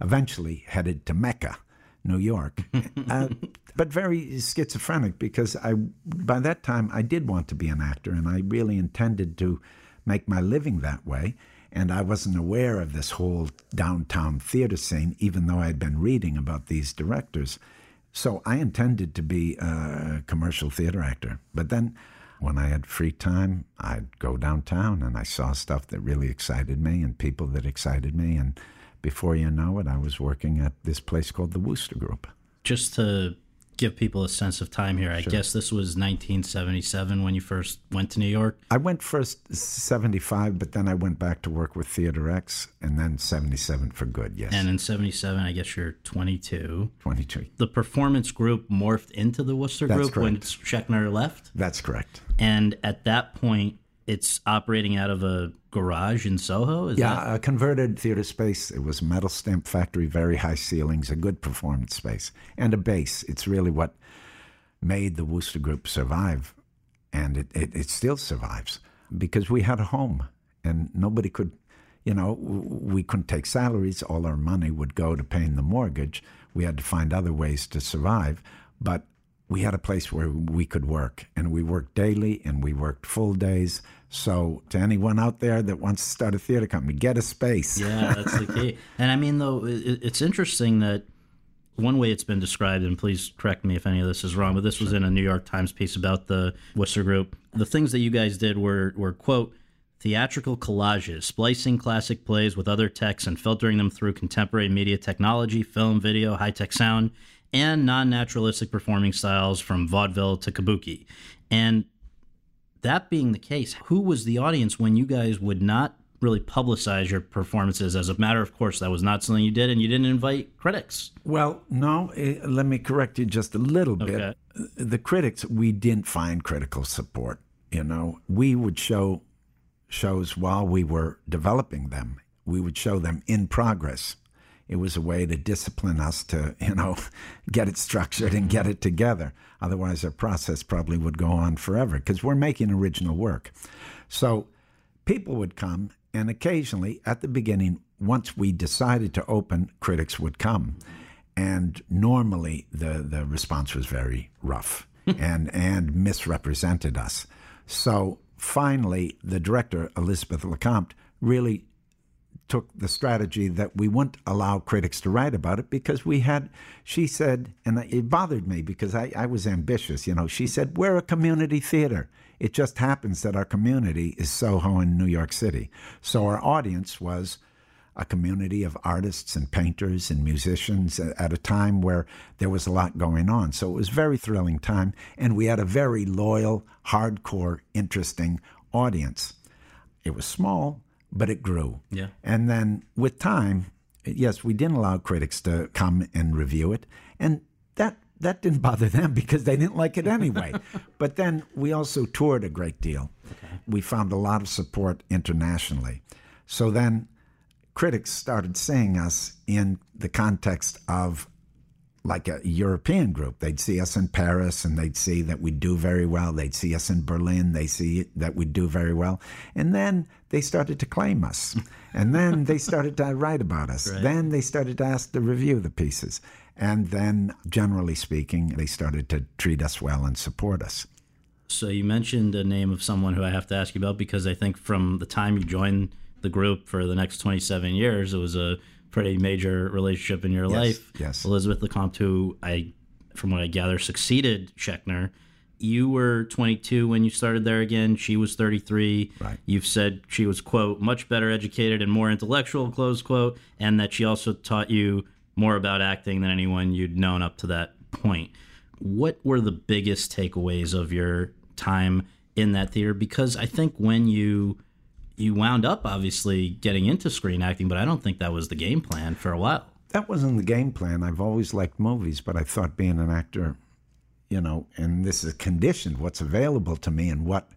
eventually headed to Mecca, New York. uh, but very schizophrenic because I by that time I did want to be an actor and I really intended to make my living that way. And I wasn't aware of this whole downtown theater scene, even though I had been reading about these directors. So I intended to be a commercial theater actor. But then when I had free time, I'd go downtown and I saw stuff that really excited me and people that excited me. And before you know it, I was working at this place called the Wooster Group. Just to give people a sense of time here. I guess this was 1977 when you first went to New York. I went first 75, but then I went back to work with Theater X, and then 77 for good, yes. And in 77, I guess you're 22. 22. The performance group morphed into the Wooster That's group when correct. Schechner left. That's correct. And at that point, it's operating out of a garage in Soho. Is Yeah, that- a converted theater space. It was a metal stamp factory, very high ceilings, a good performance space, and a base. It's really what made the Wooster Group survive, and it, it, it still survives because we had a home, and nobody could, you know, we couldn't take salaries. All our money would go to paying the mortgage. We had to find other ways to survive, but we had a place where we could work, and we worked daily, and we worked full days. So, to anyone out there that wants to start a theater company, get a space. yeah, that's the key. And I mean, though, it, it's interesting that one way it's been described, and please correct me if any of this is wrong, but this was in a New York Times piece about the Wooster Group. The things that you guys did were, were quote, theatrical collages, splicing classic plays with other texts and filtering them through contemporary media technology, film, video, high tech sound, and non naturalistic performing styles from vaudeville to kabuki. And that being the case, who was the audience when you guys would not really publicize your performances? As a matter of course, that was not something you did, and you didn't invite critics. Well, no, eh, let me correct you just a little bit. Okay. The critics, we didn't find critical support. You know, we would show shows while we were developing them. We would show them in progress. It was a way to discipline us to, you know, get it structured and get it together. Otherwise, our process probably would go on forever because we're making original work. So people would come, and occasionally at the beginning, once we decided to open, critics would come. And normally the, the response was very rough and, and misrepresented us. So finally, the director, Elizabeth LeCompte, really took the strategy that we wouldn't allow critics to write about it because we had, she said, and it bothered me because I, I was ambitious, you know, she said, we're a community theater. It just happens that our community is Soho in New York City. So our audience was a community of artists and painters and musicians at a time where there was a lot going on. So it was a very thrilling time, and we had a very loyal, hardcore, interesting audience. It was small, but it grew. Yeah. And then with time, yes, we didn't allow critics to come and review it, and that that didn't bother them because they didn't like it anyway. but then we also toured a great deal. We found a lot of support internationally. So then critics started seeing us in the context of like a European group. They'd see us in Paris and they'd see that we do very well. They'd see us in Berlin. They see that we do very well. And then they started to claim us. And then they started to write about us. Then they started to ask to review the pieces. And then, generally speaking, they started to treat us well and support us. So you mentioned the name of someone who I have to ask you about because I think from the time you joined the group for the next 27 years, it was a pretty major relationship in your life. yes. Elizabeth LeCompte, who I, from what I gather, succeeded Schechner. You were 22 when you started there again. She was 33. Right. You've said she was, quote, much better educated and more intellectual, close quote, and that she also taught you more about acting than anyone you'd known up to that point. What were the biggest takeaways of your time in that theater? Because I think when you you wound up obviously getting into screen acting, but I don't think that was the game plan for a while. that wasn't the game plan. I've always liked movies, but I thought being an actor, you know, and this is conditioned what's available to me and what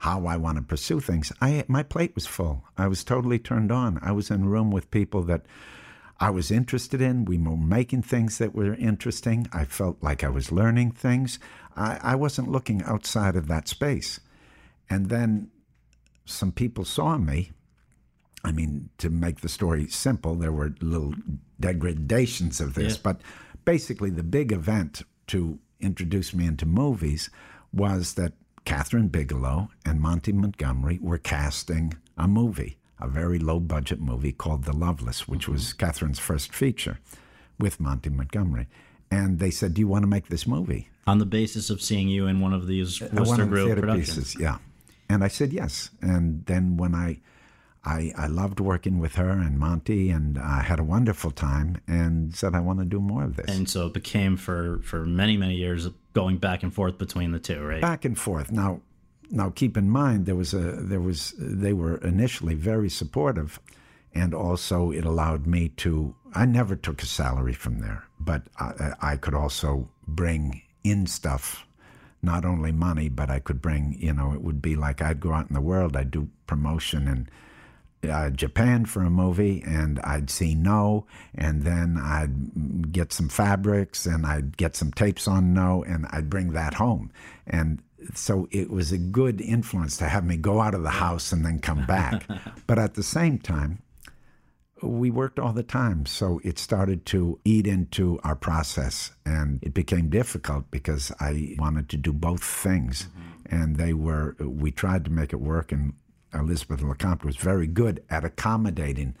how I want to pursue things. I my plate was full. I was totally turned on. I was in a room with people that I was interested in. We were making things that were interesting. I felt like I was learning things. I, I wasn't looking outside of that space. And then some people saw me I mean, to make the story simple, there were little degradations of this, Yeah. but basically, the big event to introduce me into movies was that Kathryn Bigelow and Monty Montgomery were casting a movie, a very low budget movie called The Loveless, which was Kathryn's first feature with Monty Montgomery. And they said, Do you want to make this movie? On the basis of seeing you in one of these Uh, Wooster of the Group theater productions. pieces, yeah. And I said yes. And then when I I, I loved working with her and Monty, and I had a wonderful time and said, I want to do more of this. And so it became for, for many, many years going back and forth between the two, right? Back and forth. Now, now keep in mind there was a there was they were initially very supportive, and also it allowed me to. I never took a salary from there, but I, I could also bring in stuff not only money, but I could bring, you know, it would be like I'd go out in the world, I'd do promotion in uh, Japan for a movie, and I'd see Noh, and then I'd get some fabrics, and I'd get some tapes on Noh, and I'd bring that home. And so it was a good influence to have me go out of the house and then come back. but at the same time, we worked all the time. So it started to eat into our process. And it became difficult because I wanted to do both things. Mm-hmm. And they were, we tried to make it work. And Elizabeth LeCompte was very good at accommodating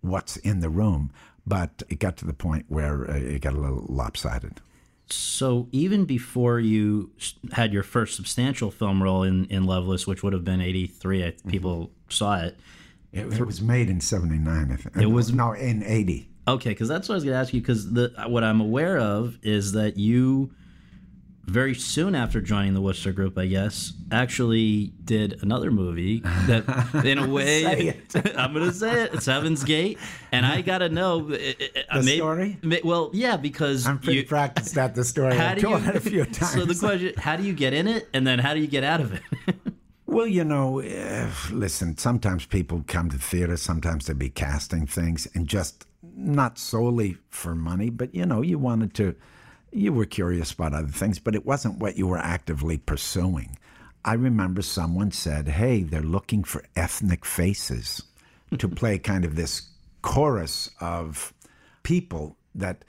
what's in the room. But it got to the point where uh, it got a little lopsided. So even before you had your first substantial film role in, in Loveless, which would have been 83, mm-hmm. people saw it it, it was made in '79. I think it was no in '80. Okay, because that's what I was going to ask you. Because the what I'm aware of is that you, very soon after joining the Wooster Group, I guess, actually did another movie that, in a way, I'm going to say it. It's Heaven's Gate, and I got to know uh, uh, uh, the maybe, story. well, yeah, because I'm pretty you, practiced at the story. How I've do you, it a few times. So the question: How do you get in it, and then how do you get out of it? Well, you know, uh, listen, sometimes people come to theater, sometimes they be casting things, and just not solely for money, but, you know, you wanted to, you were curious about other things, but it wasn't what you were actively pursuing. I remember someone said, hey, they're looking for ethnic faces to play kind of this chorus of people that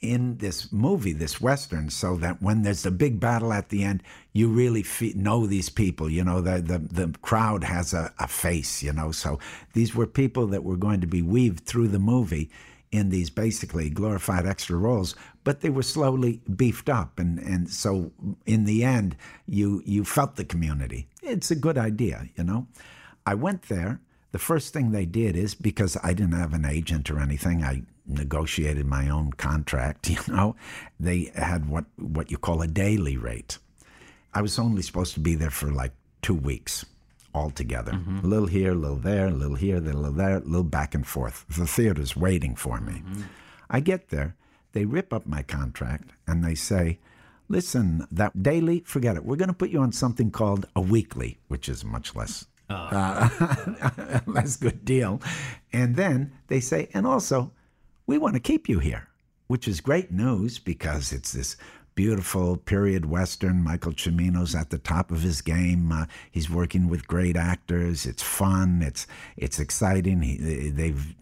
in this movie, this Western, so that when there's a big battle at the end, you really know these people. You know, the, the, the crowd has a, a face, you know. So these were people that were going to be weaved through the movie in these basically glorified extra roles, but they were slowly beefed up. And, and so in the end, you, you felt the community. It's a good idea, you know. I went there. The first thing they did is because I didn't have an agent or anything, I negotiated my own contract, you know, they had what, what you call a daily rate. I was only supposed to be there for like two weeks altogether. Mm-hmm. A little here, a little there, a little here, a little there, a little back and forth. The theater's waiting for me. Mm-hmm. I get there, they rip up my contract, and they say, listen, that daily, forget it. We're going to put you on something called a weekly, which is much less. Oh. Uh, less good deal. And then they say, and also, we want to keep you here, which is great news because it's this beautiful period western. Michael Cimino's at the top of his game. Uh, he's working with great actors. It's fun. It's it's exciting. He, they've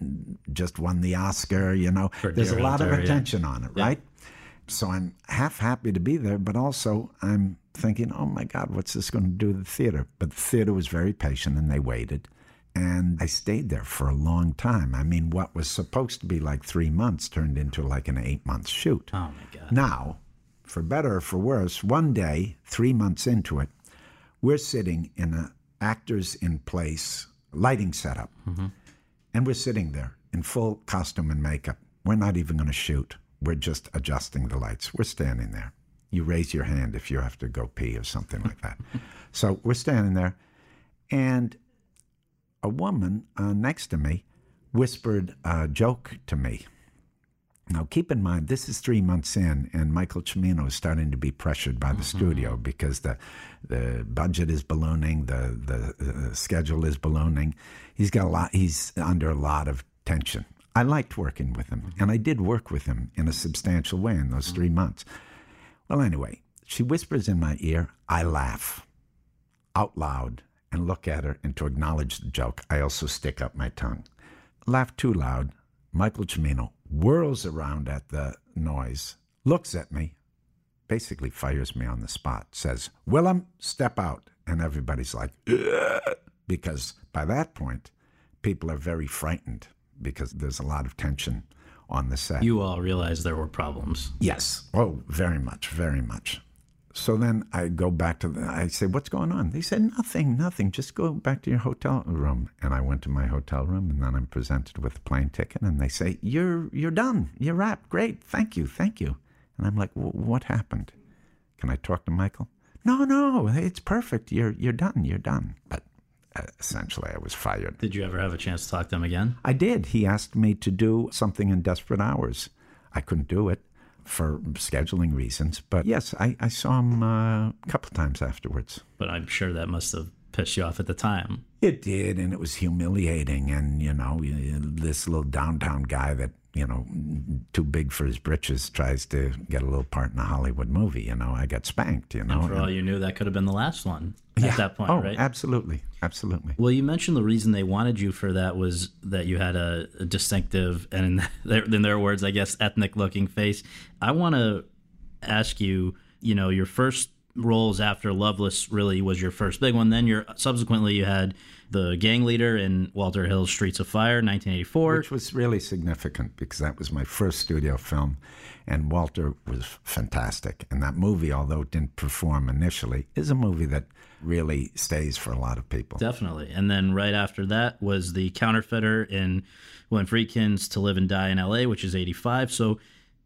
just won the Oscar. You know, For there's a lot of attention yeah. on it, right? Yeah. So I'm half happy to be there, but also I'm thinking, oh my God, what's this going to do to the theater? But the theater was very patient and they waited. And I stayed there for a long time. I mean, what was supposed to be like three months turned into like an eight month shoot. Oh, my God. Now, for better or for worse, one day, three months into it, we're sitting in a actors in place lighting setup. Mm-hmm. And we're sitting there in full costume and makeup. We're not even going to shoot. We're just adjusting the lights. We're standing there. You raise your hand if you have to go pee or something like that. so we're standing there. And a woman uh, next to me whispered a joke to me. Now, keep in mind, this is three months in, and Michael Cimino is starting to be pressured by the mm-hmm. studio because the the budget is ballooning, the, the, the schedule is ballooning. He's got a lot. He's under a lot of tension. I liked working with him, mm-hmm. and I did work with him in a substantial way in those mm-hmm. three months. Well, anyway, she whispers in my ear. I laugh out loud and look at her, and to acknowledge the joke, I also stick up my tongue. Laugh too loud. Michael Cimino whirls around at the noise, looks at me, basically fires me on the spot, says, Willem, step out. And everybody's like, Ugh! because by that point, people are very frightened because there's a lot of tension on the set. You all realized there were problems. Yes. Oh, very much, very much. So then I go back to the, I say, what's going on? They said, nothing, nothing. Just go back to your hotel room. And I went to my hotel room and then I'm presented with a plane ticket and they say, you're, you're done. You're wrapped. Great. Thank you. Thank you. And I'm like, what happened? Can I talk to Michael? No, no, it's perfect. You're, you're done. You're done. But uh, essentially I was fired. Did you ever have a chance to talk to him again? I did. He asked me to do something in desperate hours. I couldn't do it for scheduling reasons. But yes, I, I saw him uh, a couple times afterwards. But I'm sure that must have pissed you off at the time. It did, and it was humiliating. And, you know, this little downtown guy that, you know, too big for his britches tries to get a little part in a Hollywood movie. You know, I got spanked, you know. And for all you knew, that could have been the last one at yeah. that point, oh, right? Absolutely. Absolutely. Well, you mentioned the reason they wanted you for that was that you had a, a distinctive and, in their, in their words, I guess, ethnic looking face. I want to ask you, you know, your first roles after Loveless really was your first big one. Then you're subsequently you had the gang leader in Walter Hill's Streets of Fire, 1984, which was really significant because that was my first studio film, and Walter was fantastic. And that movie, although it didn't perform initially, is a movie that really stays for a lot of people. Definitely. And then right after that was the counterfeiter in When Friedkin's To Live and Die in L.A., which is 85. So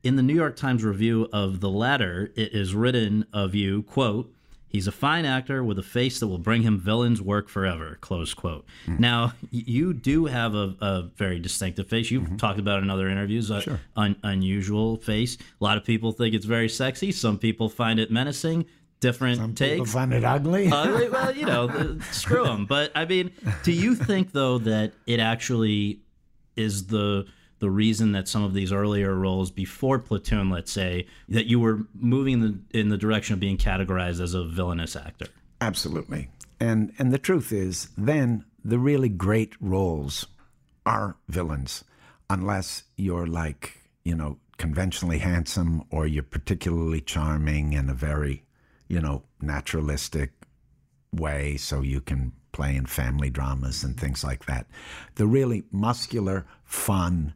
in the New York Times review of the latter, it is written of you, quote, He's a fine actor with a face that will bring him villains work forever. Close quote. Mm. Now, you do have a, a very distinctive face. You've mm-hmm. talked about in other interviews, a sure. un, unusual face. A lot of people think it's very sexy. Some people find it menacing. Different Some takes. People find it ugly. ugly. Well, you know, screw them. But I mean, do you think though that it actually is the the reason that some of these earlier roles before Platoon, let's say, that you were moving in the, in the direction of being categorized as a villainous actor. Absolutely. And and the truth is, then the really great roles are villains, unless you're like you know conventionally handsome or you're particularly charming in a very you know naturalistic way, so you can play in family dramas and things like that. The really muscular, fun,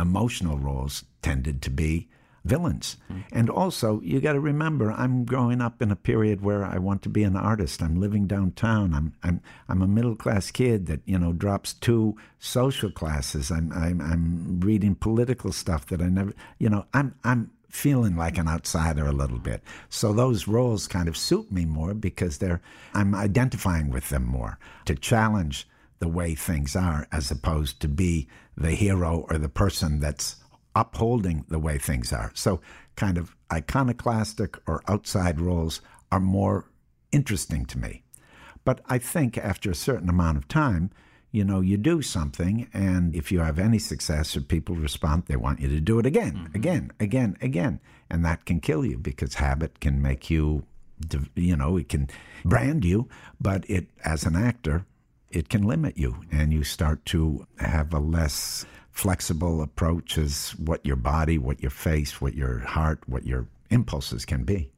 emotional roles tended to be villains. Mm-hmm. And also, you got to remember, I'm growing up in a period where I want to be an artist. I'm living downtown. I'm I'm I'm a middle class kid that you know drops two social classes. I'm I'm I'm reading political stuff that I never. You know, I'm I'm feeling like an outsider a little bit. So those roles kind of suit me more because they're I'm identifying with them more to challenge the way things are as opposed to be the hero or the person that's upholding the way things are. So, kind of iconoclastic or outside roles are more interesting to me. But I think after a certain amount of time, you know, you do something, and if you have any success or people respond, they want you to do it again, mm-hmm. again, again, again. And that can kill you because habit can make you, you know, it can brand you, but it, as an actor, it can limit you and you start to have a less flexible approach as what your body, what your face, what your heart, what your impulses can be.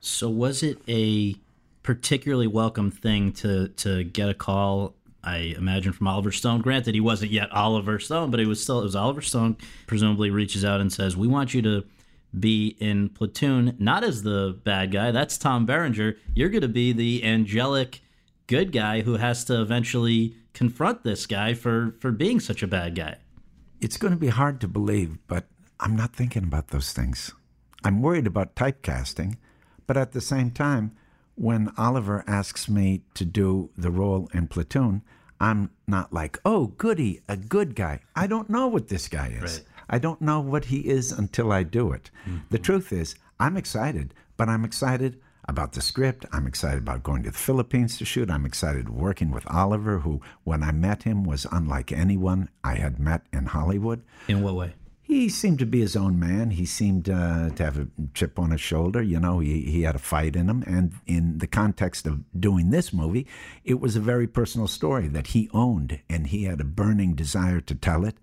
So was it a particularly welcome thing to to get a call I imagine from Oliver Stone. Granted, he wasn't yet Oliver Stone, but it was still it was Oliver Stone. Presumably, reaches out and says, "We want you to be in Platoon, not as the bad guy. That's Tom Berenger. You're going to be the angelic good guy who has to eventually confront this guy for for being such a bad guy. It's going to be hard to believe, but I'm not thinking about those things. I'm worried about typecasting, but at the same time, when Oliver asks me to do the role in Platoon, I'm not like, oh, goody, a good guy. I don't know what this guy is. Right. I don't know what he is until I do it. Mm-hmm. The truth is, I'm excited, but I'm excited about the script. I'm excited about going to the Philippines to shoot. I'm excited working with Oliver, who, when I met him, was unlike anyone I had met in Hollywood. In what way? He seemed to be his own man. He seemed uh, to have a chip on his shoulder. You know, he, he had a fight in him. And in the context of doing this movie, it was a very personal story that he owned, and he had a burning desire to tell it.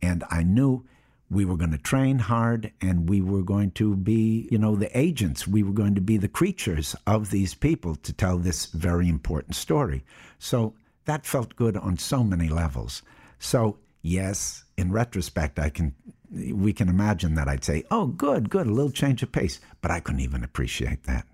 And I knew we were going to train hard and we were going to be, you know, the agents. We were going to be the creatures of these people to tell this very important story. So that felt good on so many levels. So, yes, in retrospect, I can we can imagine that I'd say, "Oh, good, good, a little change of pace," but I couldn't even appreciate that.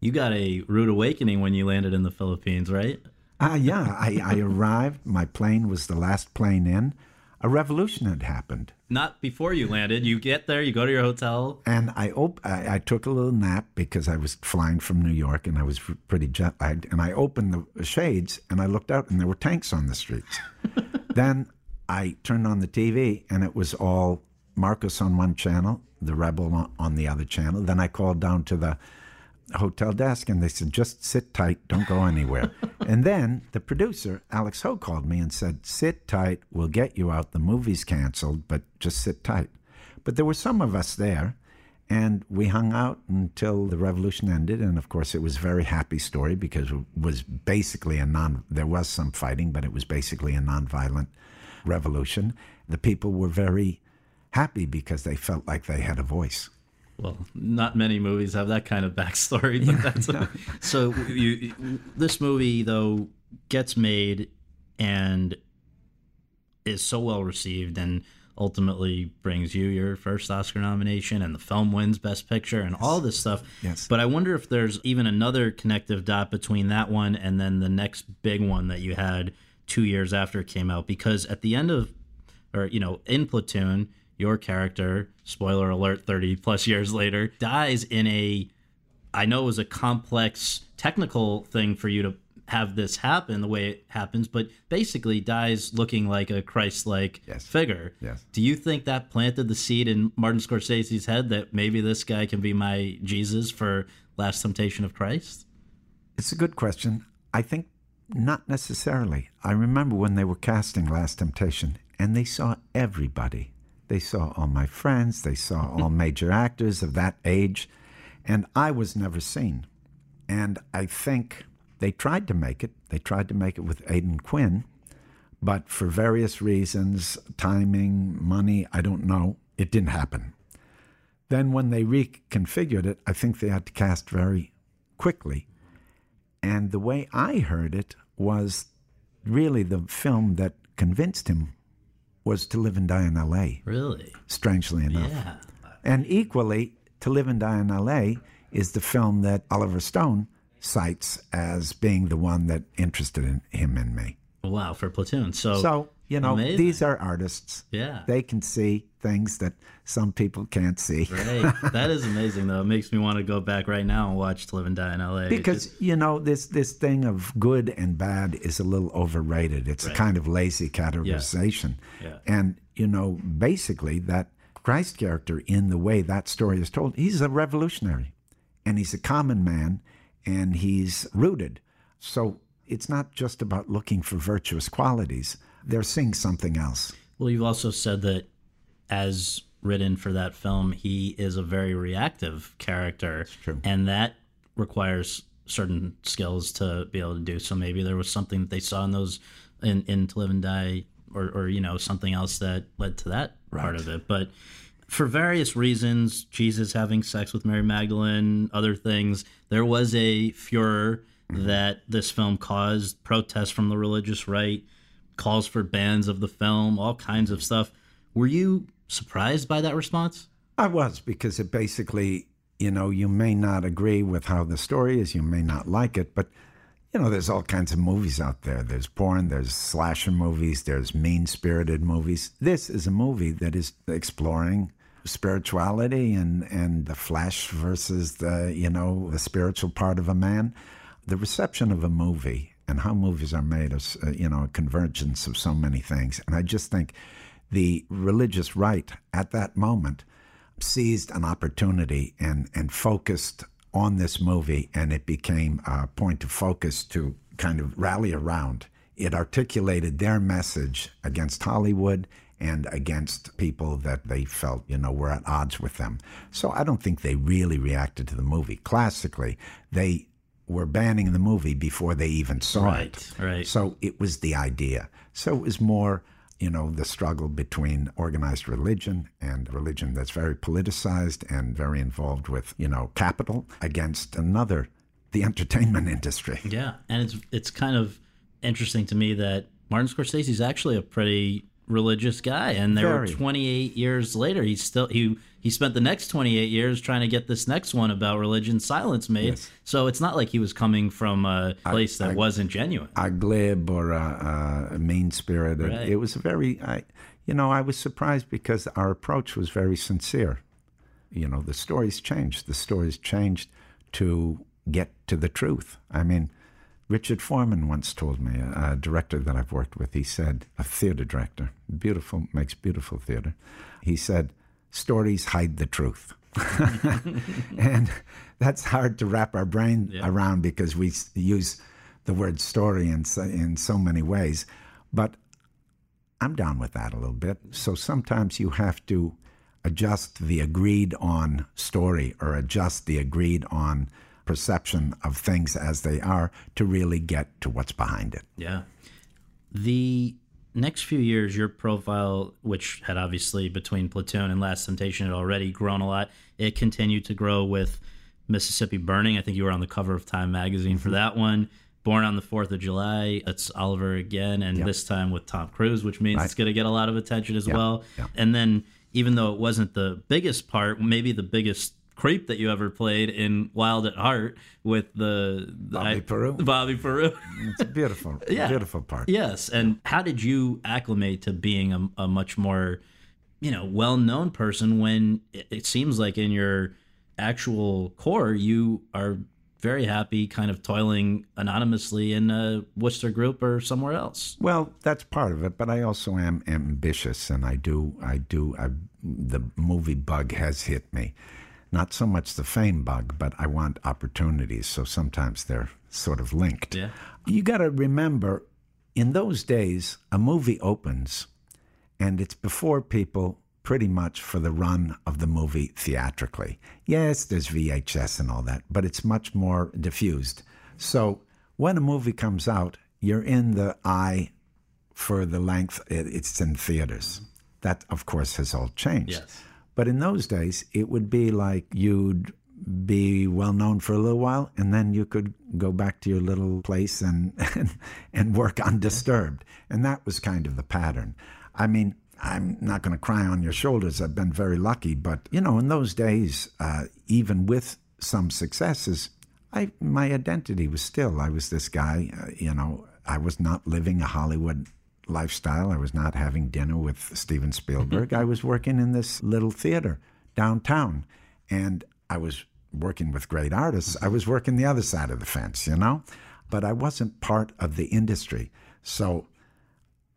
You got a rude awakening when you landed in the Philippines, right? Ah, uh, yeah. I, I arrived. My plane was the last plane in. A revolution had happened. Not before you landed. You get there, you go to your hotel. And I, op- I, I took a little nap because I was flying from New York and I was pretty jet lagged. And I opened the shades and I looked out and there were tanks on the streets. then I turned on the TV and it was all Marcos on one channel, the Rebel on the other channel. Then I called down to the hotel desk and they said, just sit tight, don't go anywhere. and then the producer, Alex Ho, called me and said, sit tight, we'll get you out. The movie's canceled, but just sit tight. But there were some of us there. And we hung out until the revolution ended. And of course, it was a very happy story because it was basically a non, there was some fighting, but it was basically a nonviolent revolution. The people were very happy because they felt like they had a voice well, not many movies have that kind of backstory. But yeah, that's a, so. You, this movie though gets made and is so well received and ultimately brings you your first Oscar nomination and the film wins Best Picture and all this stuff. Yes. But I wonder if there's even another connective dot between that one and then the next big one that you had two years after it came out because at the end of or you know in Platoon your character, spoiler alert, 30 plus years later, dies in a, I know it was a complex technical thing for you to have this happen the way it happens, but basically dies looking like a Christ like yes. figure. Yes. Do you think that planted the seed in Martin Scorsese's head that maybe this guy can be my Jesus for Last Temptation of Christ? It's a good question. I think not necessarily. I remember when they were casting Last Temptation and they saw everybody they saw all my friends, they saw all major actors of that age, and I was never seen. And I think they tried to make it. They tried to make it with Aidan Quinn, but for various reasons, timing, money, I don't know, it didn't happen. Then when they reconfigured it, I think they had to cast very quickly. And the way I heard it was really the film that convinced him was To Live and Die in L.A. Really? Strangely enough. Yeah. And equally, To Live and Die in L.A. is the film that Oliver Stone cites as being the one that interested in him in me. Wow, for Platoon. So, so you know, amazing. these are artists. Yeah. They can see things that some people can't see. Right. That is amazing, though. It makes me want to go back right now and watch To Live and Die in L.A. Because, just... you know, this, this thing of good and bad is a little overrated. It's right. a kind of lazy categorization. Yeah. yeah. And, you know, basically that Christ character in the way that story is told, he's a revolutionary and he's a common man and he's rooted. So it's not just about looking for virtuous qualities. They're seeing something else. Well, you've also said that as written for that film, he is a very reactive character, and that requires certain skills to be able to do. So maybe there was something that they saw in those in, in To Live and Die, or, or you know something else that led to that right. part of it. But for various reasons, Jesus having sex with Mary Magdalene, other things, there was a furor mm-hmm. that this film caused, protests from the religious right, calls for bans of the film, all kinds of stuff. Were you surprised by that response? I was because it basically, you know, you may not agree with how the story is, you may not like it, but you know, there's all kinds of movies out there. There's porn, there's slasher movies, there's mean spirited movies. This is a movie that is exploring spirituality and, and the flesh versus the, you know, the spiritual part of a man. The reception of a movie and how movies are made is, uh, you know, a convergence of so many things. And I just think the religious right at that moment seized an opportunity and, and focused on this movie, and it became a point of focus to kind of rally around. It articulated their message against Hollywood and against people that they felt, you know, were at odds with them. So I don't think they really reacted to the movie. Classically, they were banning the movie before they even saw right, it. Right. So it was the idea. So it was more you know, the struggle between organized religion and religion that's very politicized and very involved with, you know, capital against another, the entertainment industry. Yeah. And it's it's kind of interesting to me that Martin Scorsese is actually a pretty religious guy, and there were 28 years later. He still he he spent the next 28 years trying to get this next one about religion silence made. Yes. So it's not like he was coming from a place that I- wasn't genuine. a glib or a, a mean spirited. Right. It was very, I, you know, I was surprised because our approach was very sincere. You know, the stories changed. The stories changed to get to the truth. I mean, Richard Foreman once told me, a, a director that I've worked with, he said, a theater director, beautiful, makes beautiful theater. He said, stories hide the truth. and that's hard to wrap our brain around because we use the word story in so, in so many ways. But I'm down with that a little bit. So sometimes you have to adjust the agreed on story or adjust the agreed on perception of things as they are to really get to what's behind it. Yeah. The next few years, your profile, which had obviously between Platoon and Last Temptation had already grown a lot, it continued to grow with Mississippi Burning. I think you were on the cover of Time magazine for mm-hmm. that one. Born on the 4th of July, it's Oliver again, and this time with Tom Cruise, which means it's going to get a lot of attention as well. yeah. And then, even though it wasn't the biggest part, maybe the biggest creep that you ever played in Wild at Heart with the Bobby Peru. Bobby Peru. It's a beautiful, Yeah. beautiful part. Yes, and how did you acclimate to being a, a much more, you know, well-known person when it, it seems like in your actual core you are very happy, kind of toiling anonymously in a Wooster group or somewhere else. Well, that's part of it, but I also am ambitious, and I do, I do. I, the movie bug has hit me. Not so much the fame bug, but I want opportunities. So sometimes they're sort of linked. Yeah. You got to remember, in those days, a movie opens, and it's before people pretty much for the run of the movie theatrically. Yes, there's VHS and all that, but it's much more diffused. So when a movie comes out, you're in the eye for the length it's in theaters. That, of course, has all changed. Yes. But in those days, it would be like you'd be well known for a little while, and then you could go back to your little place and and, and work undisturbed. And that was kind of the pattern. I mean, I'm not going to cry on your shoulders. I've been very lucky, but you know, in those days, uh, even with some successes, I my identity was still I was this guy. Uh, you know, I was not living a Hollywood lifestyle. I was not having dinner with Steven Spielberg. Mm-hmm. I was working in this little theater downtown, and I was working with great artists. I was working the other side of the fence, you know, but I wasn't part of the industry. So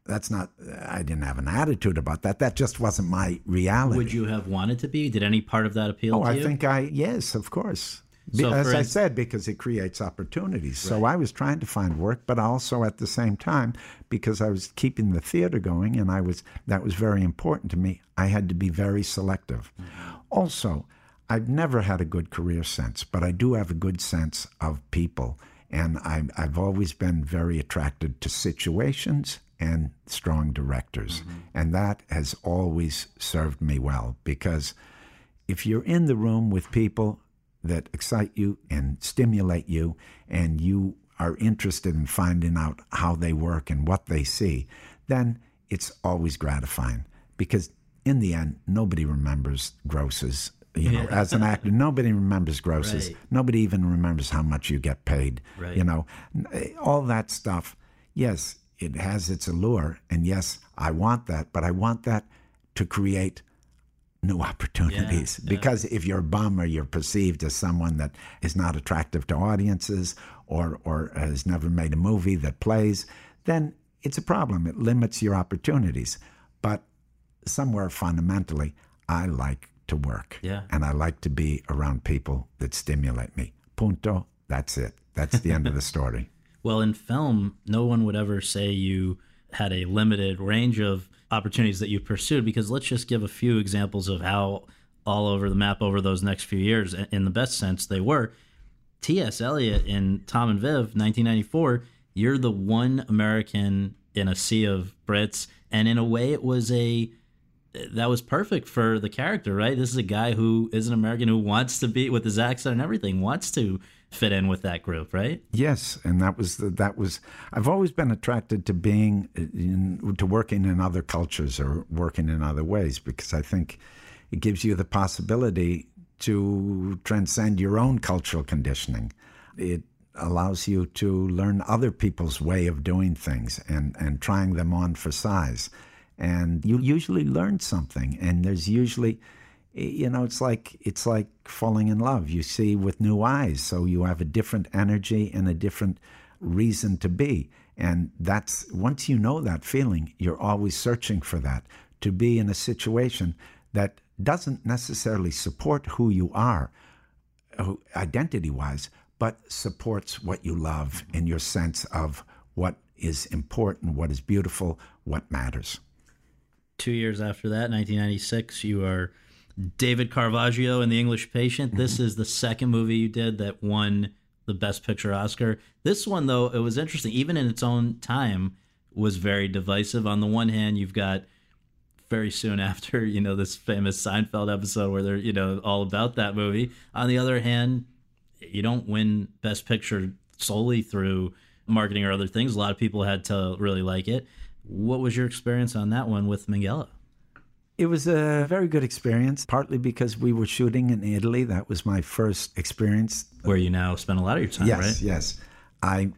that's not. I didn't have an attitude about that. That just wasn't my reality. Would you have wanted to be? Did any part of that appeal oh, to you? Oh, I you? think I yes, of course. So As I said, because it creates opportunities. So I was trying to find work, but also at the same time, because I was keeping the theater going, and I was that was very important to me. I had to be very selective. Mm-hmm. Also, I've never had a good career sense, but I do have a good sense of people, and I, I've always been very attracted to situations and strong directors, mm-hmm. and that has always served me well because if you're in the room with people that excite you and stimulate you, and you are interested in finding out how they work and what they see, then it's always gratifying because in the end, nobody remembers grosses. You know, as an actor, nobody remembers grosses. Right. Nobody even remembers how much you get paid. Right. You know, eh, all that stuff. Yes, it has its allure, and yes, I want that, but I want that to create new opportunities. Yeah, yeah. Because if you're a bum or you're perceived as someone that is not attractive to audiences or, or has never made a movie that plays, then it's a problem. It limits your opportunities. But somewhere fundamentally, I like to work. Yeah. And I like to be around people that stimulate me. Punto. That's it. That's the end of the story. Well, in film, no one would ever say you had a limited range of opportunities that you pursued because let's just give a few examples of how all over the map over those next few years, in the best sense, they were. T.S. Eliot in Tom and Viv, 1994, you're the one American in a sea of Brits. And in a way, it was a that was perfect for the character, right? This is a guy who is an American who wants to be with his accent and everything, wants to fit in with that group, right? Yes, and that was the, that was. I've always been attracted to being in, to working in other cultures or working in other ways because I think it gives you the possibility to transcend your own cultural conditioning. It allows you to learn other people's way of doing things and, and trying them on for size. And you usually learn something, and there's usually you know it's like it's like falling in love. You see with new eyes so you have a different energy and a different reason to be and that's once you know that feeling you're always searching for that to be in a situation that doesn't necessarily support who you are identity wise but supports what you love and your sense of what is important what is beautiful what matters two years after that 1996 you are David Caravaggio in The English Patient. Mm-hmm. This is the second movie you did that won the Best Picture Oscar. This one, though, it was interesting. Even in its own time, was very divisive. On the one hand, you've got very soon after, you know, this famous Seinfeld episode where they're, you know, all about that movie. On the other hand, you don't win Best Picture solely through marketing or other things. A lot of people had to really like it. What was your experience on that one with Minghella? It was a very good experience, partly because we were shooting in Italy. That was my first experience. Where you now spend a lot of your time, yes, right? Yes, I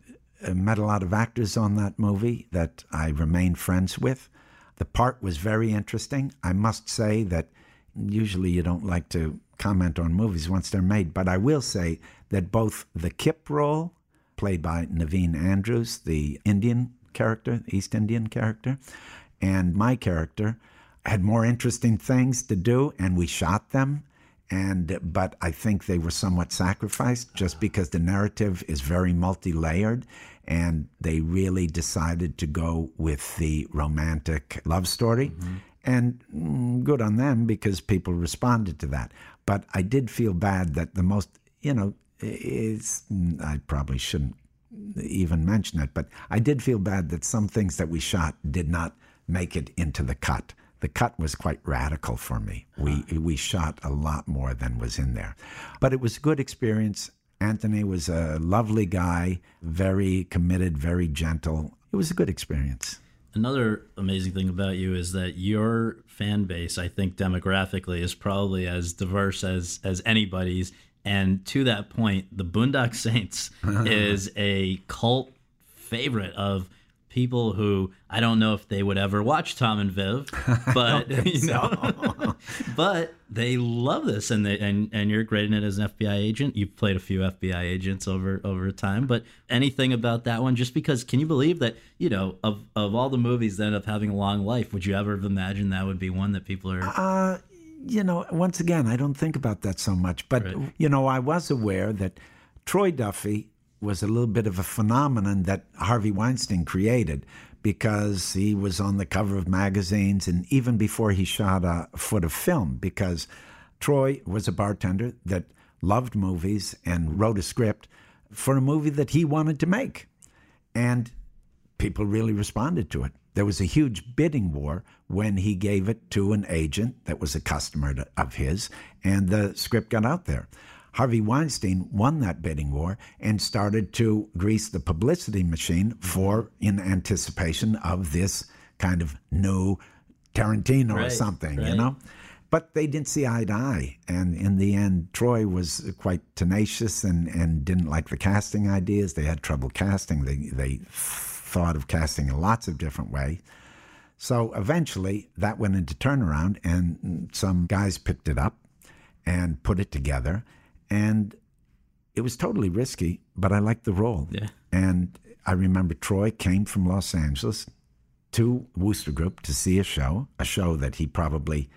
uh, met a lot of actors on that movie that I remained friends with. The part was very interesting. I must say that usually you don't like to comment on movies once they're made, but I will say that both the Kip role, played by Naveen Andrews, the Indian character, East Indian character, and my character, had more interesting things to do, and we shot them. And but I think they were somewhat sacrificed just because the narrative is very multi-layered, and they really decided to go with the romantic love story. Mm-hmm. And mm, good on them because people responded to that. But I did feel bad that the most, you know, is I probably shouldn't even mention it, but I did feel bad that some things that we shot did not make it into the cut the cut was quite radical for me. We uh-huh. we shot a lot more than was in there, but it was a good experience. Anthony was a lovely guy, very committed, very gentle. It was a good experience. Another amazing thing about you is that your fan base, I think demographically, is probably as diverse as as anybody's. And to that point, the Boondock Saints is a cult favorite of people who I don't know if they would ever watch Tom and Viv, but you know, but they love this, and they and and you're great in it as an FBI agent. You've played a few FBI agents over over time, but anything about that one? Just because, can you believe that you know of of all the movies that end up having a long life, would you ever have imagined that would be one that people are? Uh, you know, once again, I don't think about that so much, but right. you know, I was aware that Troy Duffy was a little bit of a phenomenon that Harvey Weinstein created because he was on the cover of magazines and even before he shot a foot of film because Troy was a bartender that loved movies and wrote a script for a movie that he wanted to make. And people really responded to it. There was a huge bidding war when he gave it to an agent that was a customer of his, and the script got out there. Harvey Weinstein won that bidding war and started to grease the publicity machine for in anticipation of this kind of new Tarantino right, or something, right. you know? But they didn't see eye to eye. And in the end, Troy was quite tenacious and, and didn't like the casting ideas. They had trouble casting. They, they thought of casting in lots of different ways. So eventually that went into turnaround, and some guys picked it up and put it together. And it was totally risky, but I liked the role. Yeah. And I remember Troy came from Los Angeles to Wooster Group to see a show, a show that he probably.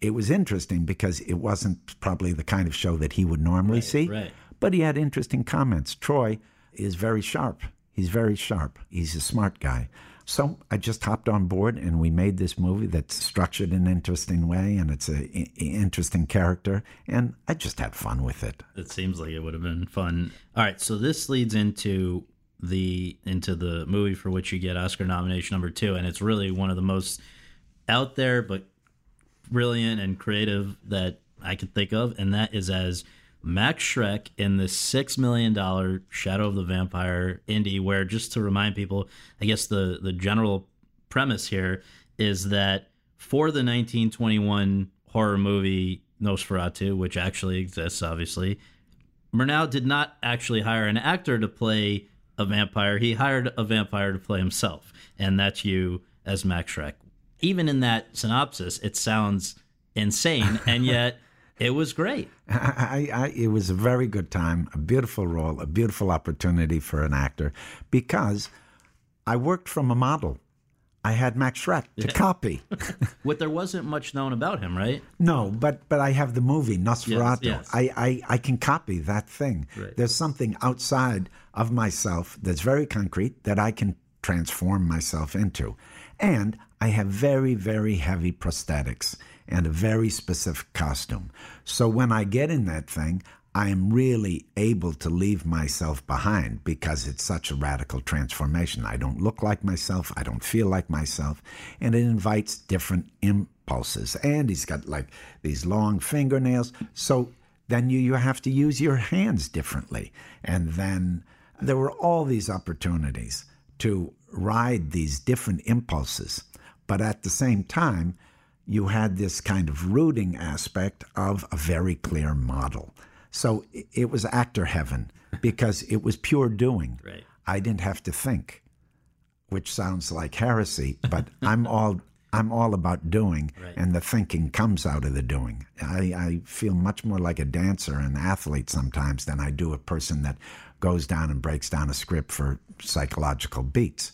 It was interesting because it wasn't probably the kind of show that he would normally right, see, right. but he had interesting comments. Troy is very sharp. He's very sharp. He's a smart guy. So I just hopped on board and we made this movie that's structured in an interesting way and it's an interesting character. And I just had fun with it. It seems like it would have been fun. All right. So this leads into the into the movie for which you get Oscar nomination number two. And it's really one of the most out there but brilliant and creative that I could think of, and that is as Max Schreck in the six million dollar Shadow of the Vampire indie. Where just to remind people, I guess the the general premise here is that for the 1921 horror movie Nosferatu, which actually exists, obviously, Murnau did not actually hire an actor to play a vampire. He hired a vampire to play himself, and that's you as Max Schreck. Even in that synopsis, it sounds insane, and yet it was great. I, I, it was a very good time, a beautiful role, a beautiful opportunity for an actor, because I worked from a model. I had Max Schreck to Yeah. copy. What there wasn't much known about him, right? No, but but I have the movie Nosferatu. yes. I, I I can copy that thing. Right. There's something outside of myself that's very concrete that I can transform myself into, and I have very very heavy prosthetics and a very specific costume. So when I get in that thing. I am really able to leave myself behind because it's such a radical transformation. I don't look like myself, I don't feel like myself, and it invites different impulses. And he's got like these long fingernails. So then you, you have to use your hands differently. And then there were all these opportunities to ride these different impulses. But at the same time, you had this kind of rooting aspect of a very clear model. So it was actor heaven because it was pure doing. Right. I didn't have to think, which sounds like heresy, but I'm all I'm all about doing, Right. and the thinking comes out of the doing. I, I feel much more like a dancer and athlete sometimes than I do a person that goes down and breaks down a script for psychological beats.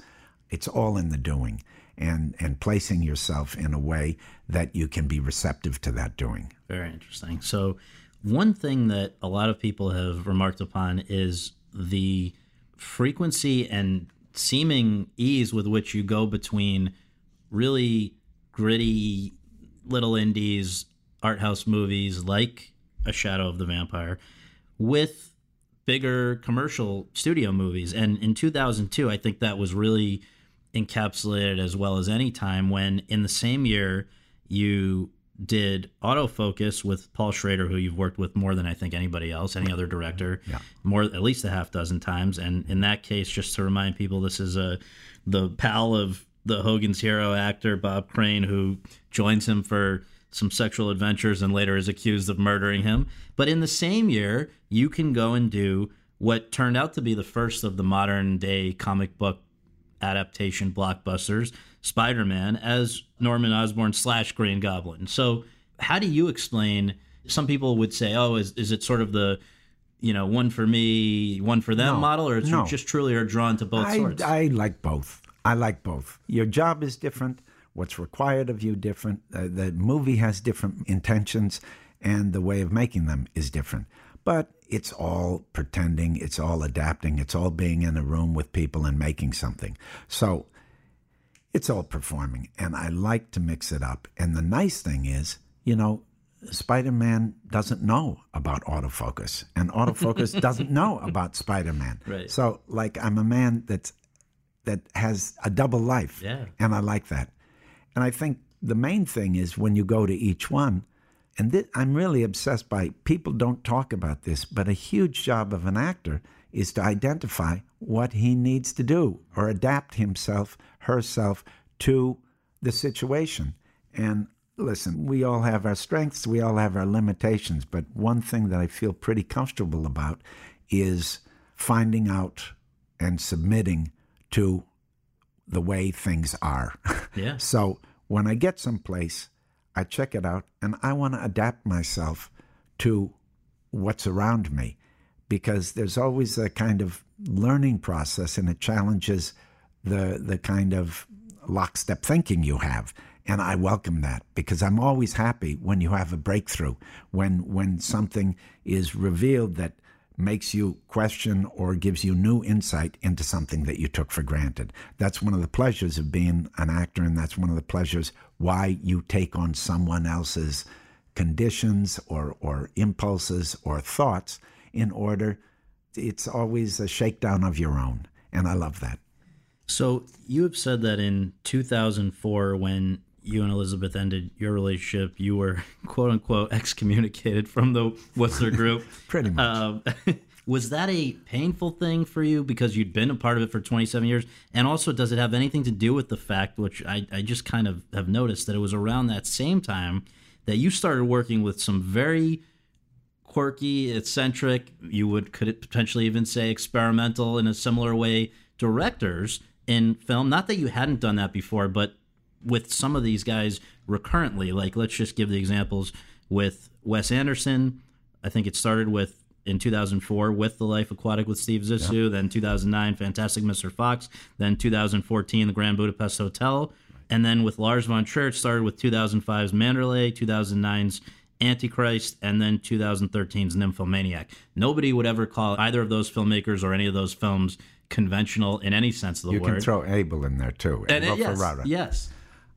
It's all in the doing and and placing yourself in a way that you can be receptive to that doing. Very interesting. So, one thing that a lot of people have remarked upon is the frequency and seeming ease with which you go between really gritty little indies, art house movies like A Shadow of the Vampire with bigger commercial studio movies. And in 2002, I think that was really encapsulated as well as any time when in the same year you did Auto Focus with Paul Schrader, who you've worked with more than I think anybody else, any other director, Yeah. more at least a half dozen times. And in that case, just to remind people, this is a the pal of the Hogan's Hero actor Bob Crane, who joins him for some sexual adventures and later is accused of murdering him. But in the same year, you can go and do what turned out to be the first of the modern day comic book adaptation blockbusters, Spider Man, as Norman Osborn slash Green Goblin. So, how do you explain? Some people would say, "Oh, is is it sort of the, you know, one for me, one for them No, model, or it's no. you just truly are drawn to both I, sorts?" I like both. I like both. Your job is different. What's required of you different. Uh, the movie has different intentions, and the way of making them is different. But it's all pretending. It's all adapting. It's all being in a room with people and making something. So it's all performing, and I like to mix it up. And the nice thing is, you know, Spider Man doesn't know about Auto Focus, and Auto Focus doesn't know about Spider Man. Right. So, like, I'm a man that's that has a double life, Yeah. and I like that. And I think the main thing is when you go to each one, and I'm really obsessed by people don't talk about this, but a huge job of an actor is to identify what he needs to do or adapt himself, herself to the situation. And listen, we all have our strengths, we all have our limitations, but one thing that I feel pretty comfortable about is finding out and submitting to the way things are. Yeah. so when I get someplace, I check it out and I want to adapt myself to what's around me because there's always a kind of learning process and it challenges the the kind of lockstep thinking you have and I welcome that because I'm always happy when you have a breakthrough when when something is revealed that makes you question or gives you new insight into something that you took for granted. That's one of the pleasures of being an actor, and that's one of the pleasures why you take on someone else's conditions or, or impulses or thoughts in order. It's always a shakedown of your own, and I love that. So you have said that in 2004, when you and Elizabeth ended your relationship, you were quote unquote excommunicated from the Wooster Group. Pretty much. Um, was that a painful thing for you because you'd been a part of it for 27 years? And also, does it have anything to do with the fact, which I, I just kind of have noticed, that it was around that same time that you started working with some very quirky, eccentric, you would could potentially even say experimental in a similar way directors in film. Not that you hadn't done that before, but with some of these guys recurrently. Like let's just give the examples with Wes Anderson. I think it started with in 2004 with The Life Aquatic with Steve Zissou, yeah. then 2009 Fantastic Mr. Fox, then 2014 The Grand Budapest Hotel, and then with Lars von Trier it started with 2005's Manderley, 2009's Antichrist, and then 2013's Nymphomaniac. Nobody would ever call either of those filmmakers or any of those films conventional in any sense of the you word. You can throw Abel in there too. And it, yes, yes.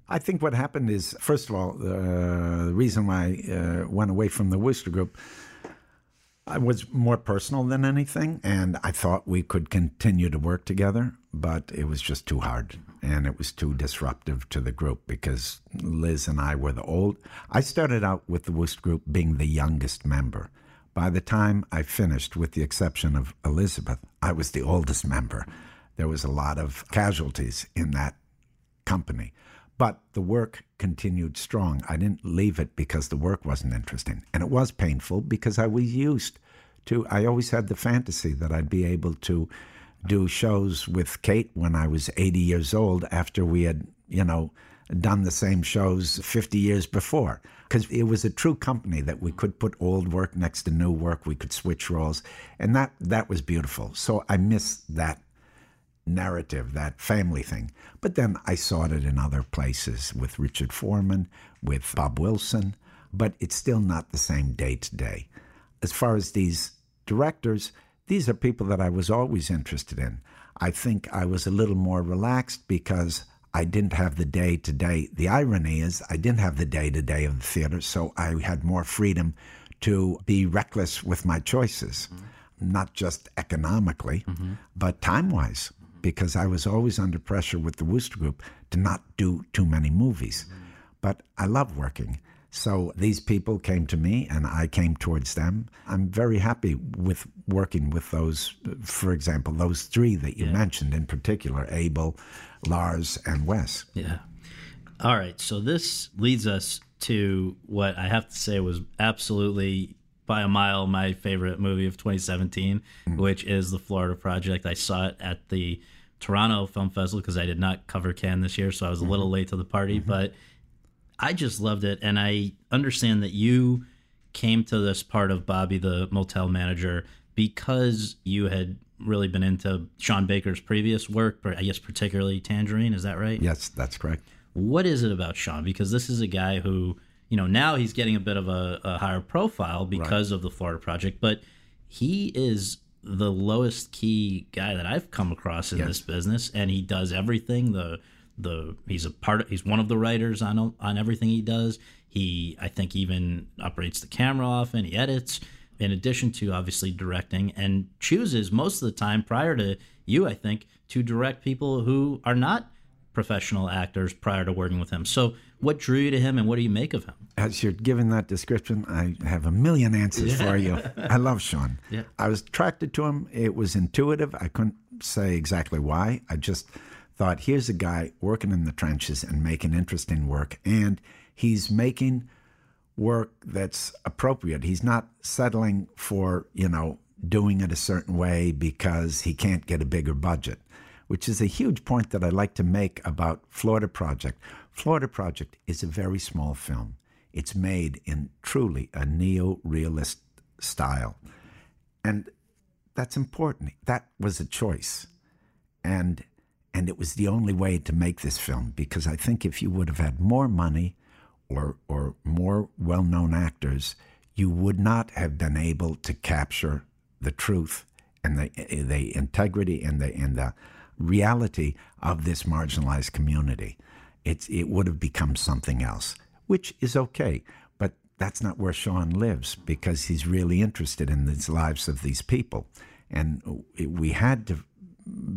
I think what happened is, first of all, uh, the reason why I uh, went away from the Wooster Group, was more personal than anything, and I thought we could continue to work together, but it was just too hard, and it was too disruptive to the group because Liz and I were the old. I started out with the Wooster Group being the youngest member. By the time I finished, with the exception of Elizabeth, I was the oldest member. There was a lot of casualties in that company. But the work continued strong. I didn't leave it because the work wasn't interesting. And it was painful because I was used to, I always had the fantasy that I'd be able to do shows with Kate when I was 80 years old after we had, you know, done the same shows 50 years before. Because it was a true company that we could put old work next to new work, we could switch roles. And that, that was beautiful. So I miss that narrative, that family thing. But then I saw it in other places with Richard Foreman, with Bob Wilson, but it's still not the same day to day. As far as these directors, these are people that I was always interested in. I think I was a little more relaxed because I didn't have the day to day. The irony is, I didn't have the day to day of the theater, so I had more freedom to be reckless with my choices, mm-hmm. not just economically, mm-hmm. but time wise because I was always under pressure with the Wooster Group to not do too many movies. But I love working. So these people came to me and I came towards them. I'm very happy with working with those, for example, those three that you yeah. mentioned in particular Abel, Lars, and Wes. Yeah. All right. So this leads us to what I have to say was absolutely by a mile my favorite movie of 2017, mm. which is The Florida Project. I saw it at the Toronto Film Festival because I did not cover Cannes this year, so I was a little mm-hmm. late to the party, mm-hmm. but I just loved it. And I understand that you came to this part of Bobby the motel manager because you had really been into Sean Baker's previous work, I guess particularly Tangerine. Is that right? Yes, that's correct. What is it about Sean? Because this is a guy who you know, now he's getting a bit of a, a higher profile because right. of the Florida Project, but he is the lowest key guy that I've come across in yes. this business, and he does everything. The the he's a part. Of, he's one of the writers on on everything he does. He I think even operates the camera often. He edits, in addition to obviously directing, and chooses most of the time prior to you, I think, to direct people who are not professional actors prior to working with him. So what drew you to him, and what do you make of him? As you're giving that description, I have a million answers yeah. for you. I love Sean. Yeah. I was attracted to him. It was intuitive. I couldn't say exactly why. I just thought, here's a guy working in the trenches and making interesting work, and he's making work that's appropriate. He's not settling for, you know, doing it a certain way because he can't get a bigger budget, which is a huge point that I like to make about Florida Project. Florida Project is a very small film. It's made in truly a neo realist style. And that's important. That was a choice. And and it was the only way to make this film because I think if you would have had more money or or more well-known actors, you would not have been able to capture the truth and the the integrity and the and the reality of this marginalized community it's, it would have become something else, which is okay. But that's not where Sean lives because he's really interested in the lives of these people. And we had to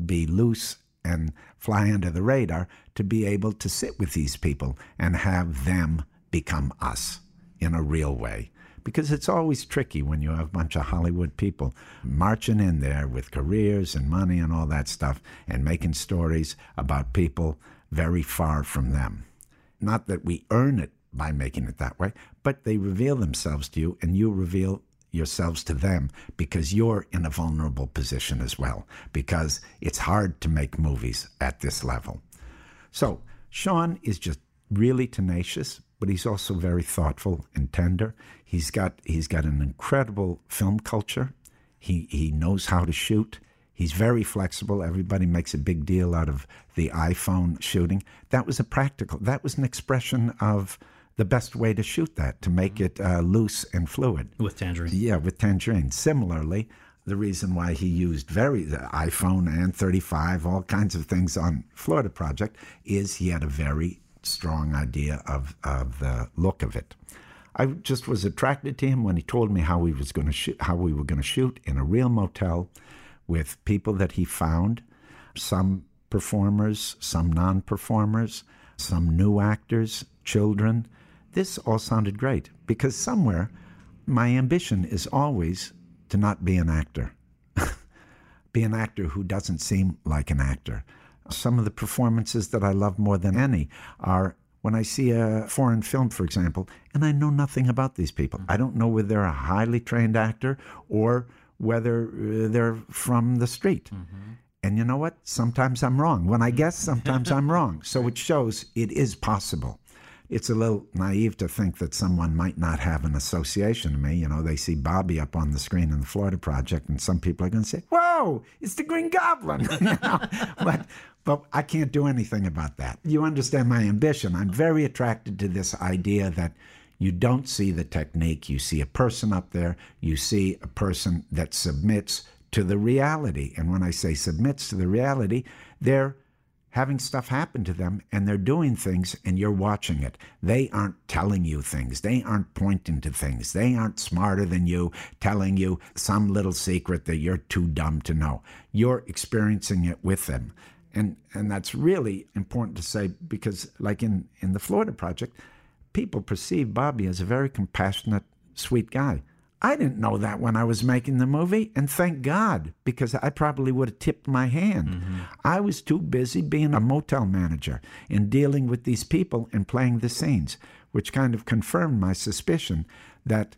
be loose and fly under the radar to be able to sit with these people and have them become us in a real way. Because it's always tricky when you have a bunch of Hollywood people marching in there with careers and money and all that stuff and making stories about people very far from them. Not that we earn it by making it that way, but they reveal themselves to you and you reveal yourselves to them because you're in a vulnerable position as well, because it's hard to make movies at this level. So, Sean is just really tenacious, but he's also very thoughtful and tender. He's got he's got an incredible film culture. He he knows how to shoot. He's very flexible. Everybody makes a big deal out of the iPhone shooting. That was a practical. That was an expression of the best way to shoot that to make it uh, loose and fluid. With Tangerine. Yeah, with Tangerine. Similarly, the reason why he used very the iPhone and 35, all kinds of things on Florida Project, is he had a very strong idea of, of the look of it. I just was attracted to him when he told me how he was going to shoot, how we were going to shoot in a real motel with people that he found, some performers, some non-performers, some new actors, children. This all sounded great because somewhere my ambition is always to not be an actor. be an actor who doesn't seem like an actor. Some of the performances that I love more than any are when I see a foreign film, for example, and I know nothing about these people. I don't know whether they're a highly trained actor or whether uh, they're from the street. Mm-hmm. And you know what? Sometimes I'm wrong. When I guess, sometimes I'm wrong. So it shows it is possible. It's a little naive to think that someone might not have an association to me. You know, they see Bobby up on the screen in the Florida Project, and some people are going to say, Whoa, it's the Green Goblin. you know? but, but I can't do anything about that. You understand my ambition. I'm very attracted to this idea that you don't see the technique. You see a person up there, you see a person that submits to the reality. And when I say submits to the reality, they're having stuff happen to them and they're doing things and you're watching it. They aren't telling you things. They aren't pointing to things. They aren't smarter than you, telling you some little secret that you're too dumb to know. You're experiencing it with them. And and that's really important to say because like in, in the Florida project, people perceive Bobby as a very compassionate, sweet guy. I didn't know that when I was making the movie, and thank God, because I probably would have tipped my hand. Mm-hmm. I was too busy being a motel manager and dealing with these people and playing the scenes, which kind of confirmed my suspicion that,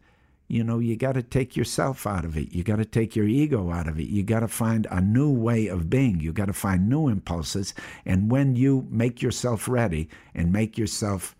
you know, you got to take yourself out of it. You got to take your ego out of it. You got to find a new way of being. You got to find new impulses. And when you make yourself ready and make yourself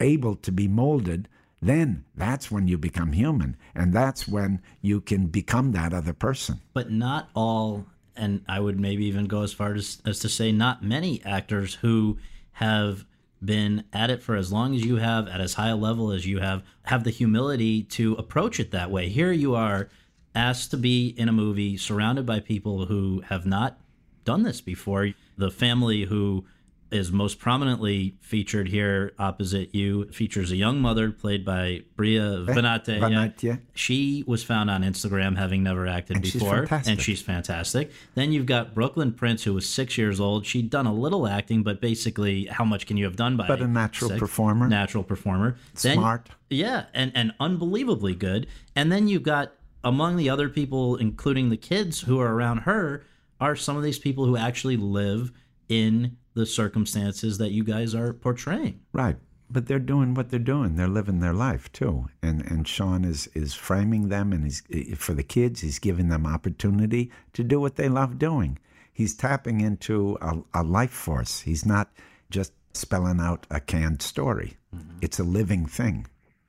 able to be molded, then that's when you become human and that's when you can become that other person. But not all and i would maybe even go as far as, as to say not many actors who have been at it for as long as you have at as high a level as you have have the humility to approach it that way. Here you are asked to be in a movie surrounded by people who have not done this before. The family who is most prominently featured here opposite you features a young mother played by Bria eh, Vinaite. Vinaite. Yeah. She was found on Instagram having never acted and before, she's and she's fantastic. Then you've got Brooklyn Prince, who was six years old. She'd done a little acting, but basically, how much can you have done by? But a natural six? performer. Natural performer. Smart. Then, yeah, and and unbelievably good. And then you've got among the other people, including the kids who are around her, are some of these people who actually live in the circumstances that you guys are portraying. Right. But they're doing what they're doing. They're living their life too. And and Sean is is framing them and he's for the kids, he's giving them opportunity to do what they love doing. He's tapping into a, a life force. He's not just spelling out a canned story. Mm-hmm. It's a living thing.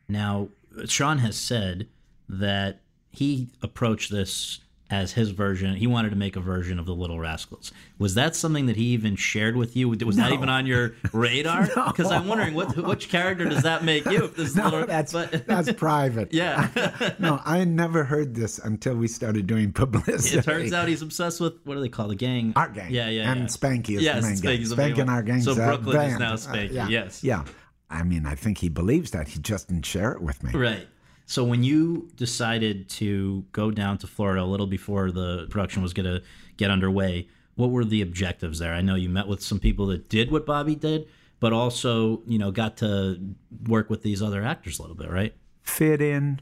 Now, Sean has said that he approached this as his version. He wanted to make a version of the Little Rascals. Was that something that he even shared with you? Was no. that even on your radar? Because no. I'm wondering what which character does that make you? If no, little, that's but, that's private. Yeah. no, I never heard this until we started doing publicity. It turns out he's obsessed with what do they call the gang? Our gang. Yeah, yeah. And yeah. Spanky is yes, the main gang. Spanky and our gang. So Brooklyn band. is now Spanky. Uh, yeah. Yes. Yeah. I mean, I think he believes that. He just didn't share it with me. Right. So when you decided to go down to Florida a little before the production was going to get underway, What were the objectives there? I know you met with some people that did what Bobby did, but also, you know, got to work with these other actors a little bit, right? Fit in,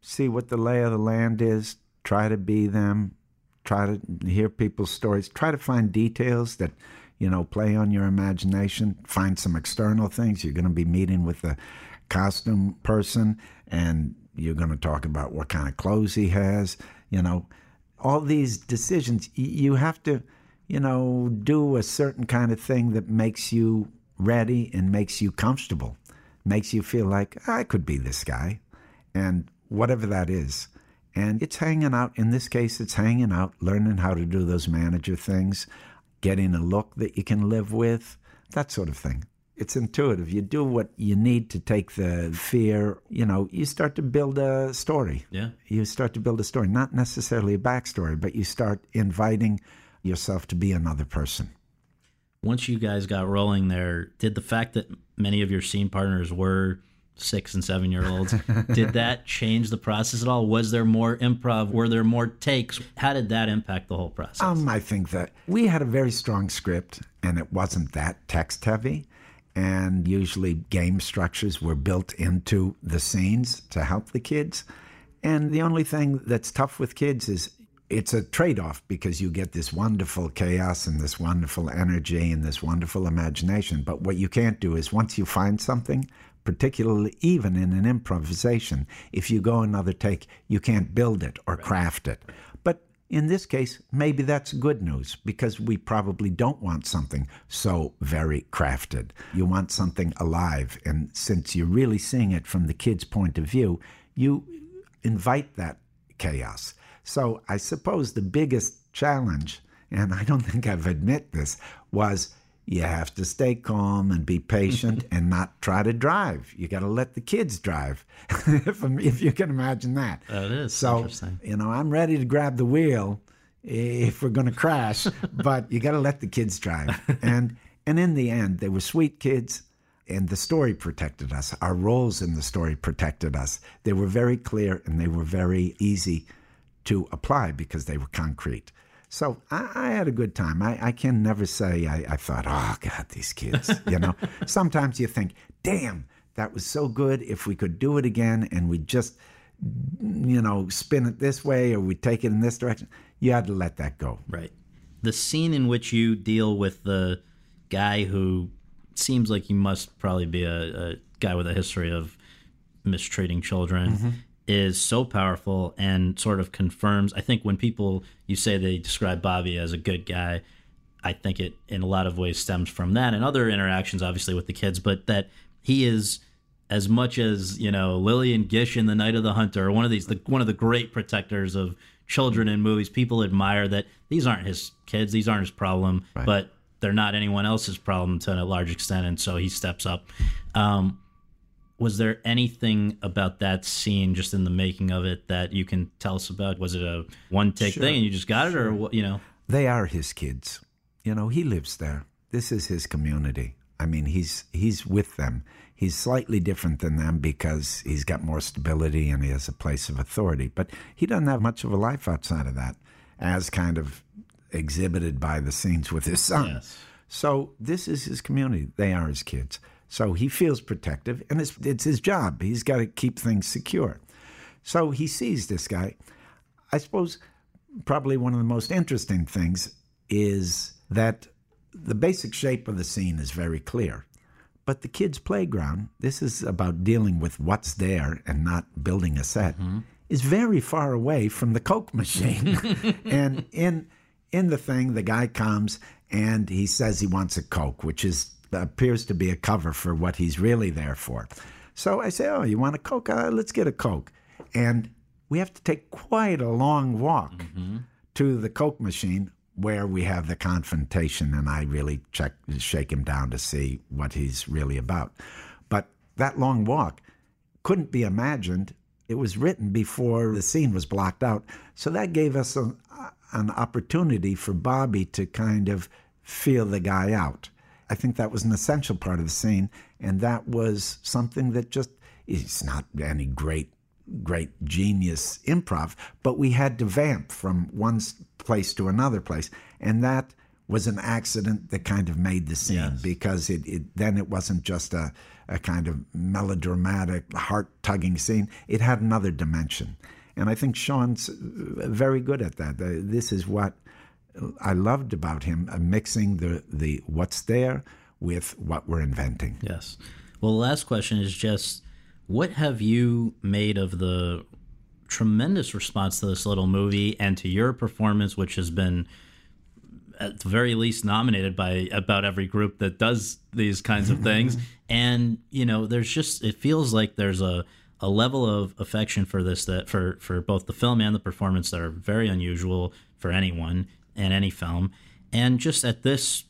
see what the lay of the land is, try to be them, try to hear people's stories, try to find details that, you know, play on your imagination, find some external things. You're going to be meeting with the costume person and you're going to talk about what kind of clothes he has, you know. All these decisions, you have to, you know, do a certain kind of thing that makes you ready and makes you comfortable, makes you feel like I could be this guy. And whatever that is, and it's hanging out, in this case, it's hanging out, learning how to do those manager things, getting a look that you can live with, that sort of thing. It's intuitive. You do what you need to take the fear, you know, you start to build a story. Yeah. You start to build a story, not necessarily a backstory, but you start inviting yourself to be another person. Once you guys got rolling there, did the fact that many of your scene partners were six and seven year olds. did that change the process at all? Was there more improv? Were there more takes? How did that impact the whole process? Um, I think that we had a very strong script and it wasn't that text heavy. And usually game structures were built into the scenes to help the kids. And the only thing that's tough with kids is it's a trade off because you get this wonderful chaos and this wonderful energy and this wonderful imagination. But what you can't do is once you find something, particularly even in an improvisation. If you go another take, you can't build it or craft it. In this case, maybe that's good news because we probably don't want something so very crafted. You want something alive. And since you're really seeing it from the kid's point of view, you invite that chaos. So I suppose the biggest challenge, and I don't think I've admit this, was you have to stay calm and be patient mm-hmm. and not try to drive. You got to let the kids drive, if, if, you can imagine that. That is so. Interesting. You know, I'm ready to grab the wheel if we're going to crash, but you got to let the kids drive. And and in the end, they were sweet kids, and the story protected us. Our roles in the story protected us. They were very clear and they were very easy to apply because they were concrete. So I, I, had a good time. I, I can never say I, I, thought, oh God, these kids. You know, sometimes you think, damn, that was so good. If we could do it again and we just, you know, spin it this way or we take it in this direction, you had to let that go. Right. The scene in which you deal with the guy who seems like he must probably be a, a guy with a history of mistreating children. Mm-hmm is so powerful and sort of confirms. I think when people you say they describe Bobby as a good guy, I think it in a lot of ways stems from that and other interactions, obviously with the kids, but that he is as much as you know Lillian Gish in The Night of the Hunter, one of these the, one of the great protectors of children in movies. People admire that these aren't his kids, these aren't his problem, right. but they're not anyone else's problem to a large extent, and so he steps up. Um, was there anything about that scene just in the making of it that you can tell us about? Was it a one take sure. thing and you just got it or what you know? They are his kids. You know he lives there. This is his community. I mean he's he's with them. He's slightly different than them because he's got more stability and he has a place of authority but he doesn't have much of a life outside of that as kind of exhibited by the scenes with his son. Yes. so this is his community. They are his kids so he feels protective, and it's, it's his job. He's got to keep things secure. So he sees this guy. I suppose probably one of the most interesting things is that the basic shape of the scene is very clear. But the kids' playground, this is about dealing with what's there and not building a set, mm-hmm. is very far away from the Coke machine. and in in the thing, the guy comes and he says he wants a Coke, which is appears to be a cover for what he's really there for. So I say, Oh, you want a Coke? Uh, let's get a Coke. And we have to take quite a long walk mm-hmm. to the Coke machine where we have the confrontation, and I really check, shake him down to see what he's really about. But that long walk couldn't be imagined. It was written before the scene was blocked out. So that gave us an opportunity for Bobby to kind of feel the guy out. I think that was an essential part of the scene, and that was something that just it's not any great great genius improv, but we had to vamp from one place to another place, and that was an accident that kind of made the scene Yes. because it, it then it wasn't just a, a kind of melodramatic, heart tugging scene. It had another dimension. And I think Sean's uh, very good at that. Uh, This is what I loved about him, uh, mixing the, the what's there with what we're inventing. Yes. Well, the last question is just what have you made of the tremendous response to this little movie and to your performance, which has been at the very least nominated by about every group that does these kinds of things. and, you know, there's just it feels like there's a a level of affection for this that for for both the film and the performance that are very unusual for anyone in any film. And just at this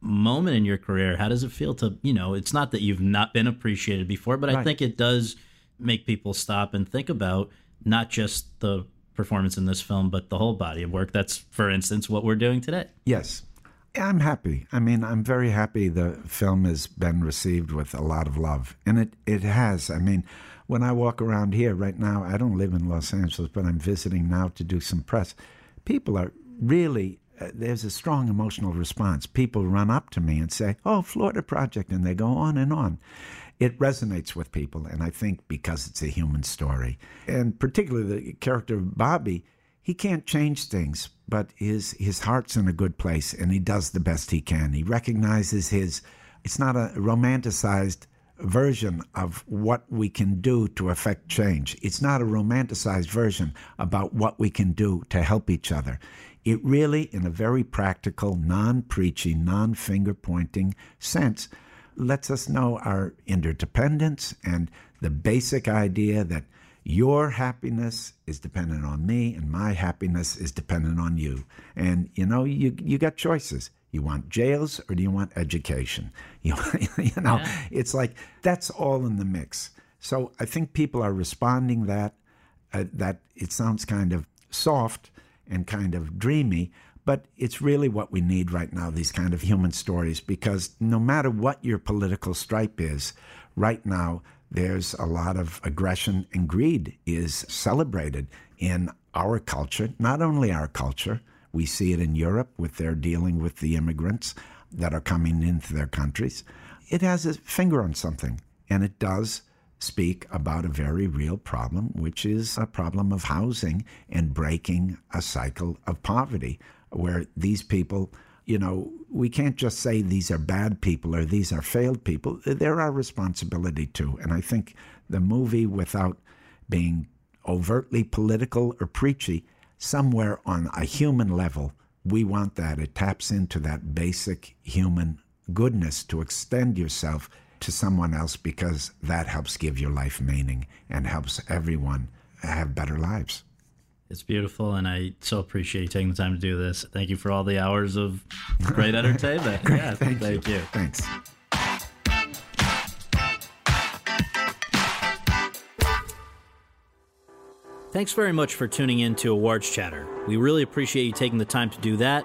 moment in your career, how does it feel to, you know, it's not that you've not been appreciated before, but I think it does make people stop and think about not just the performance in this film, but the whole body of work. That's, for instance, what we're doing today. Yes. I'm happy. I mean, I'm very happy the film has been received with a lot of love. And it, it has. I mean, when I walk around here right now, I don't live in Los Angeles, but I'm visiting now to do some press. People are really, uh, there's a strong emotional response. People run up to me and say, Oh, Florida Project, and they go on and on. It resonates with people, and I think because it's a human story, and particularly the character of Bobby, he can't change things, but his his heart's in a good place, and he does the best he can. He recognizes his. It's not a romanticized version of what we can do to affect change. It's not a romanticized version about what we can do to help each other. It really, in a very practical, non preachy, non finger pointing sense, lets us know our interdependence and the basic idea that your happiness is dependent on me and my happiness is dependent on you. And you know, you you got choices. You want jails or do you want education? You, you know, it's like that's all in the mix. So I think people are responding that uh, that it sounds kind of soft and kind of dreamy, but it's really what we need right now these kind of human stories because no matter what your political stripe is, right now there's a lot of aggression and greed is celebrated in our culture, not only our culture, we see it in Europe with their dealing with the immigrants that are coming into their countries. It has a finger on something, and it does speak about a very real problem, which is a problem of housing and breaking a cycle of poverty where these people, you know, we can't just say these are bad people or these are failed people. They're our responsibility too. And I think the movie, without being overtly political or preachy, somewhere on a human level, we want that. It taps into that basic human goodness to extend yourself to someone else because that helps give your life meaning and helps everyone have better lives. It's beautiful, and I so appreciate you taking the time to do this. Thank you for all the hours of great entertainment. yeah, Thank, thank you. Thanks. Thanks very much for tuning in to Awards Chatter. We really appreciate you taking the time to do that